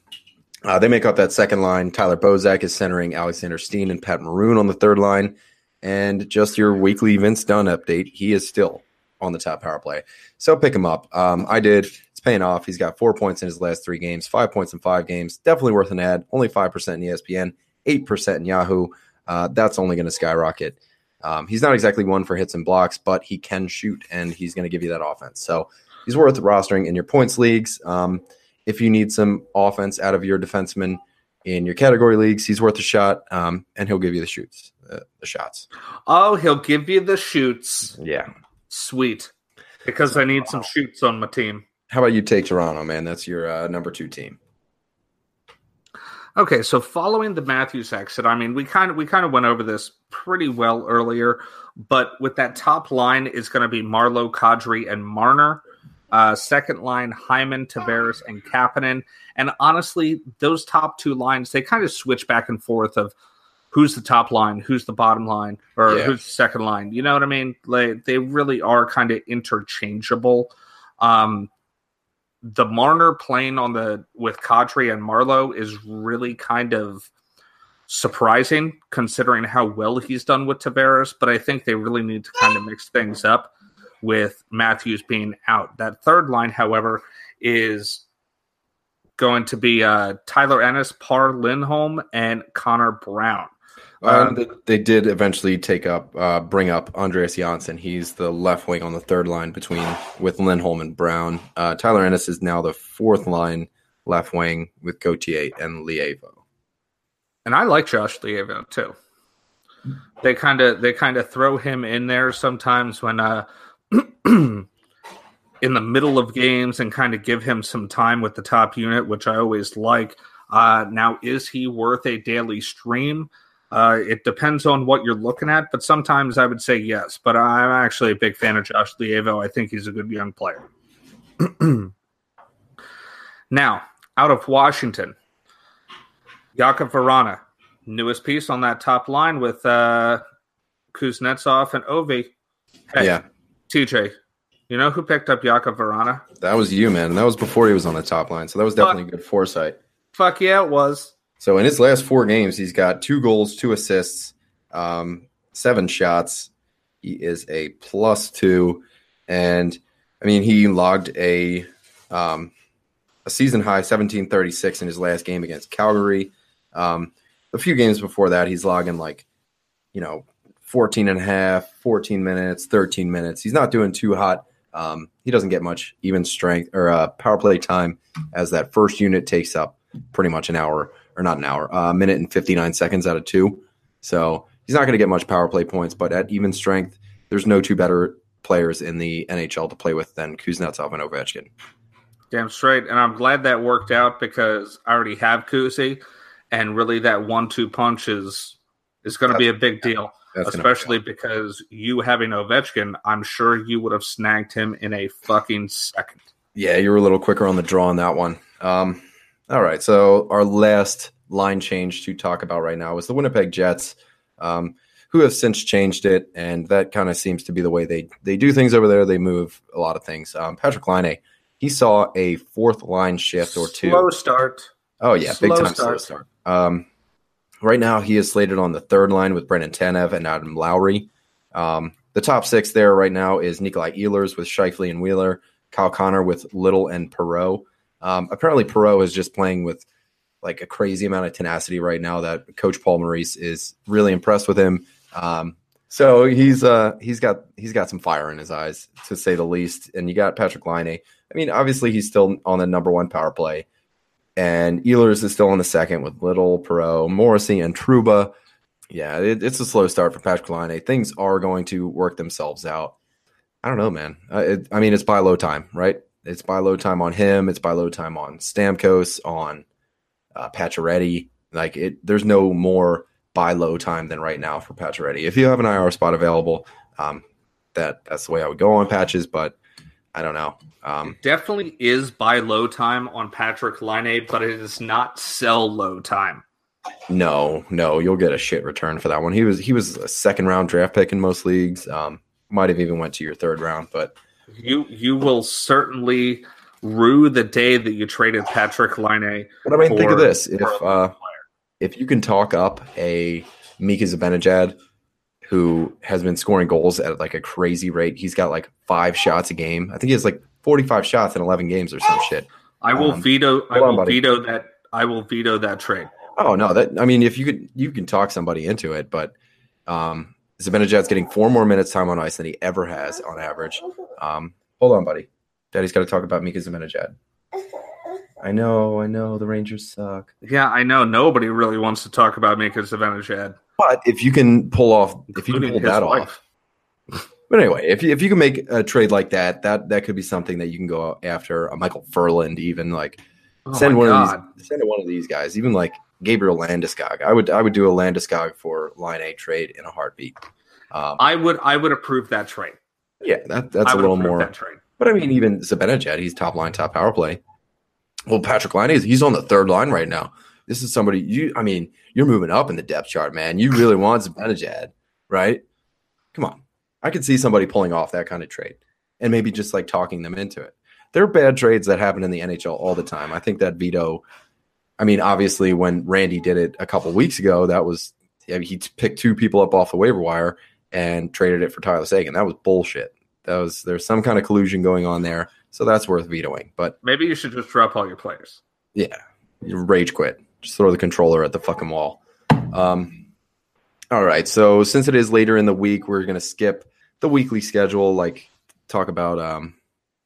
Uh, they make up that second line. Tyler Bozak is centering Alexander Steen and Pat Maroon on the third line. And just your weekly Vince Dunn update, he is still on the top power play. So pick him up. Um, I did. It's paying off. He's got four points in his last three games, five points in five games. Definitely worth an ad. Only 5% in ESPN, 8% in Yahoo. Uh, that's only going to skyrocket. Um, he's not exactly one for hits and blocks, but he can shoot, and he's going to give you that offense. So he's worth rostering in your points leagues. Um, if you need some offense out of your defenseman in your category leagues, he's worth a shot, um, and he'll give you the shoots, the shots. Oh, he'll give you the shoots. Yeah. Sweet. Because I need some shoots on my team. How about you take Toronto, man? That's your uh, number two team. Okay, so following the Matthews exit, I mean, we kind of we kind of went over this pretty well earlier, but with that top line is going to be Marleau, Kadri, and Marner. Uh, second line, Hyman, Tavares, and Kapanen. And honestly, those top two lines they kind of switch back and forth of who's the top line, who's the bottom line, or Yeah. who's the second line. You know what I mean? Like they really are kind of interchangeable. Um, the Marner playing on the with Kadri and Marleau is really kind of surprising considering how well he's done with Tavares, but I think they really need to kind of mix things up with Matthews being out. That third line, however, is going to be uh, Tyler Ennis, Par Lindholm, and Connor Brown. Um, Um, they, they did eventually take up, uh, bring up Andreas Janssen. He's the left wing on the third line between with Lindholm and Brown. Uh, Tyler Ennis is now the fourth line left wing with Gauthier and Leivo. and I like Josh Leivo too. They kind of they kind of throw him in there sometimes when uh in the middle of games and kind of give him some time with the top unit, which I always like. Uh, now, is he worth a daily stream? Uh, it depends on what you're looking at, but sometimes I would say yes. But I'm actually a big fan of Josh Leivo. I think he's a good young player. now, out of Washington, Jakub Vrana, newest piece on that top line with uh, Kuznetsov and Ovi. Hey, Yeah, TJ, you know who picked up Jakub Vrana? that was you, man. And that was before he was on the top line. So that was definitely good foresight. Fuck yeah, it was. So in his last four games, he's got two goals, two assists, um, seven shots. He is a plus two, and I mean he logged a um, a season high seventeen thirty six in his last game against Calgary. Um, a few games before that, he's logging like you know 14 and a half, 14 minutes, 13 minutes. He's not doing too hot. Um, he doesn't get much even strength or uh, power play time as that first unit takes up pretty much an hour or not an hour, a minute and 59 seconds out of two. So he's not going to get much power play points, but at even strength, there's no two better players in the NHL to play with than Kuznetsov and Ovechkin. Damn straight. And I'm glad that worked out because I already have Kuzi, and really that one two punch is is going to be a big deal. Especially be because you having Ovechkin, I'm sure you would have snagged him in a fucking second. Yeah, you were a little quicker on the draw on that one. Um, all right, so our last line change to talk about right now is the Winnipeg Jets, um, who have since changed it, and that kind of seems to be the way they they do things over there. They move a lot of things. Um, Patrik Laine, he saw a fourth line shift or two. Slow start. Oh yeah, Slow big time start. slow start. Um, right now, he is slated on the third line with Brandon Tanev and Adam Lowry. Um, the top six there right now is Nikolai Ehlers with Scheifele and Wheeler, Kyle Connor with Little and Perreault. Um, apparently, Perreault is just playing with like a crazy amount of tenacity right now. That Coach Paul Maurice is really impressed with him. Um, so he's uh he's got he's got some fire in his eyes to say the least. And you got Patrick Laine. I mean, obviously he's still on the number one power play, and Ehlers is still on the second with Little, Perreault, Morrissey, and Trouba. Yeah, it, it's a slow start for Patrick Laine. Things are going to work themselves out. I don't know, man. Uh, it, I mean, it's by low time, right? It's by low time on him. It's by low time on Stamkos, on uh, Pacioretty. Like it, there's no more buy low time than right now for Pacioretty. If you have an IR spot available, um, that that's the way I would go on patches. But I don't know. Um, Definitely is buy low time on Patrick Line, but it is not sell low time. no, no, you'll get a shit return for that one. He was he was a second round draft pick in most leagues. Um, might have even went to your third round, but You you will certainly rue the day that you traded Patrick Line. But I mean, think of this: if uh, if you can talk up a Mika Zibanejad who has been scoring goals at like a crazy rate, he's got like five shots a game. I think he has like forty-five shots in eleven games or some shit. I will um, veto. I hold on, will veto that. I will veto that trade. Oh no, that I mean, if you could, you can talk somebody into it, but um, Zibanejad's getting four more minutes time on ice than he ever has on average. Um, hold on, buddy. Daddy's got to talk about Mika Zibanejad. I know, I know, the Rangers suck. Yeah, I know. Nobody really wants to talk about Mika Zibanejad, But if you can pull off, if you can pull that wife. off, but anyway, if you, if you can make a trade like that, that that could be something that you can go after. A Michael Furland, even like Oh send one God. of these, send one of these guys, even like Gabriel Landeskog. I would I would do a Landeskog for line A trade in a heartbeat. Um, I would. I would approve that trade. yeah, that that's I a little more. But I mean, even Zibanejad, he's top line, top power play. Well, Patrick Line is he's on the third line right now. This is somebody you. I mean, you're moving up in the depth chart, man. You really want Zibanejad, right? Come on, I could see somebody pulling off that kind of trade, and maybe just like talking them into it. There are bad trades that happen in the NHL all the time. I think that veto. I mean, obviously, when Randy did it a couple weeks ago, that was I mean, he picked two people up off the waiver wire and traded it for Tyler Seguin. That was bullshit. That was there's some kind of collusion going on there, so that's worth vetoing. But Maybe you should just drop all your players. yeah, rage quit. Just throw the controller at the fucking wall. Um, all right. So since it is later in the week, we're gonna skip the weekly schedule. Like talk about um,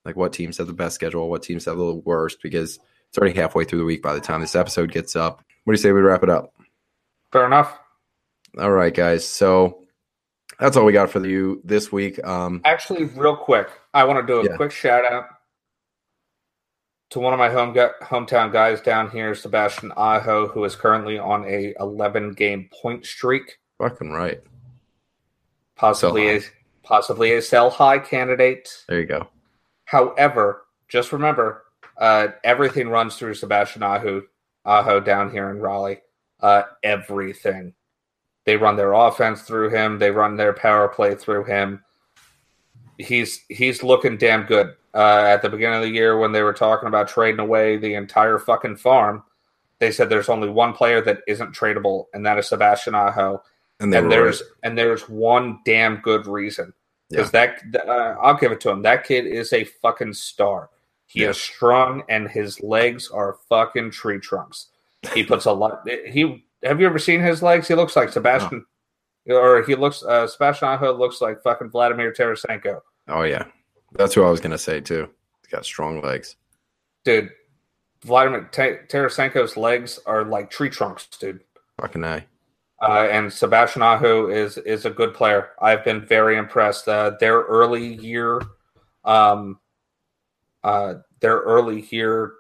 like what teams have the best schedule, what teams have the worst, because it's already halfway through the week by the time this episode gets up. What do you say we wrap it up? Fair enough. All right, guys. So that's all we got for you this week. Um, Actually, real quick, I want to do a Yeah. quick shout out to one of my home hometown guys down here, Sebastian Aho, who is currently on a 11 game point streak, fucking right. possibly a possibly a sell high candidate. There you go. However, just remember, uh, everything runs through Sebastian Aho, Aho down here in Raleigh. Uh, everything. They run their offense through him. They run their power play through him. He's he's looking damn good. Uh, at the beginning of the year, when they were talking about trading away the entire fucking farm, they said there's only one player that isn't tradable, and that is Sebastian Aho And, and there's right. and there's one damn good reason because that uh, I'll give it to him. That kid is a fucking star. He Yeah. is strong and his legs are fucking tree trunks. He puts a lot. He have you ever seen his legs? He looks like Sebastian, or he looks uh, Sebastian Aho looks like fucking Vladimir Tarasenko, Oh yeah, that's who I was gonna say too. He's got strong legs. dude. Vladimir T- Tarasenko's legs are like tree trunks, dude. Fucking A. Uh, and Sebastian Aho is is a good player. I've been very impressed. Uh, their early year, um, uh, their early here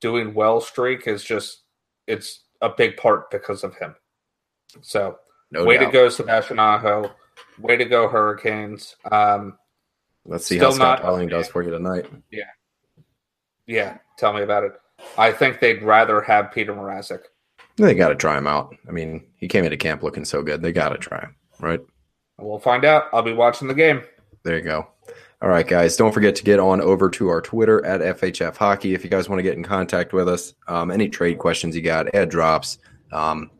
doing well streak is just it's a big part because of him. So No way doubt. to go, Sebastian Aho. Way to go, Hurricanes. Um, Let's see how Scott Darling does for you tonight. Yeah, yeah, tell me about it. I think they'd rather have Petr Mrazek. They got to try him out. I mean, he came into camp looking so good. They got to try him, right? We'll find out. I'll be watching the game. There you go. All right, guys. Don't forget to get on over to our Twitter at FHF Hockey if you guys want to get in contact with us. Um, any trade questions you got, add drops, um,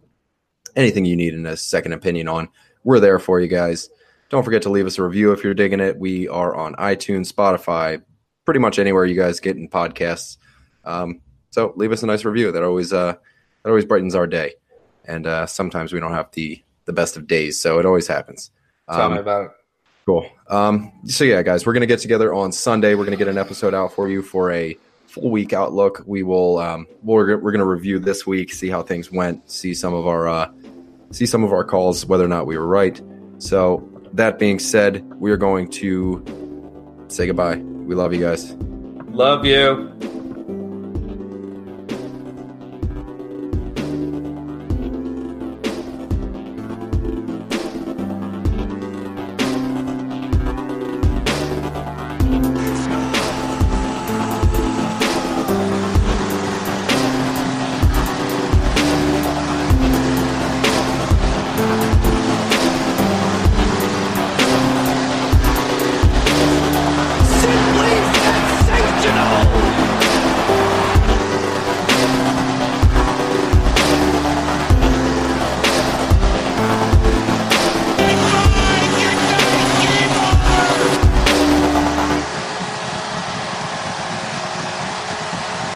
anything you need in a second opinion on, we're there for you guys. Don't forget to leave us a review if you're digging it. We are on iTunes, Spotify, pretty much anywhere you guys get in podcasts. Um, so leave us a nice review. That always uh, that always brightens our day. And uh, sometimes we don't have the the best of days, so it always happens. Tell Um, me about it. Cool. Um, so yeah, guys, we're gonna get together on Sunday. We're gonna get an episode out for you for a full week outlook. We will. Um, we're we're gonna review this week, see how things went, see some of our uh, see some of our calls, whether or not we were right. So that being said, we are going to say goodbye. We love you guys. Love you.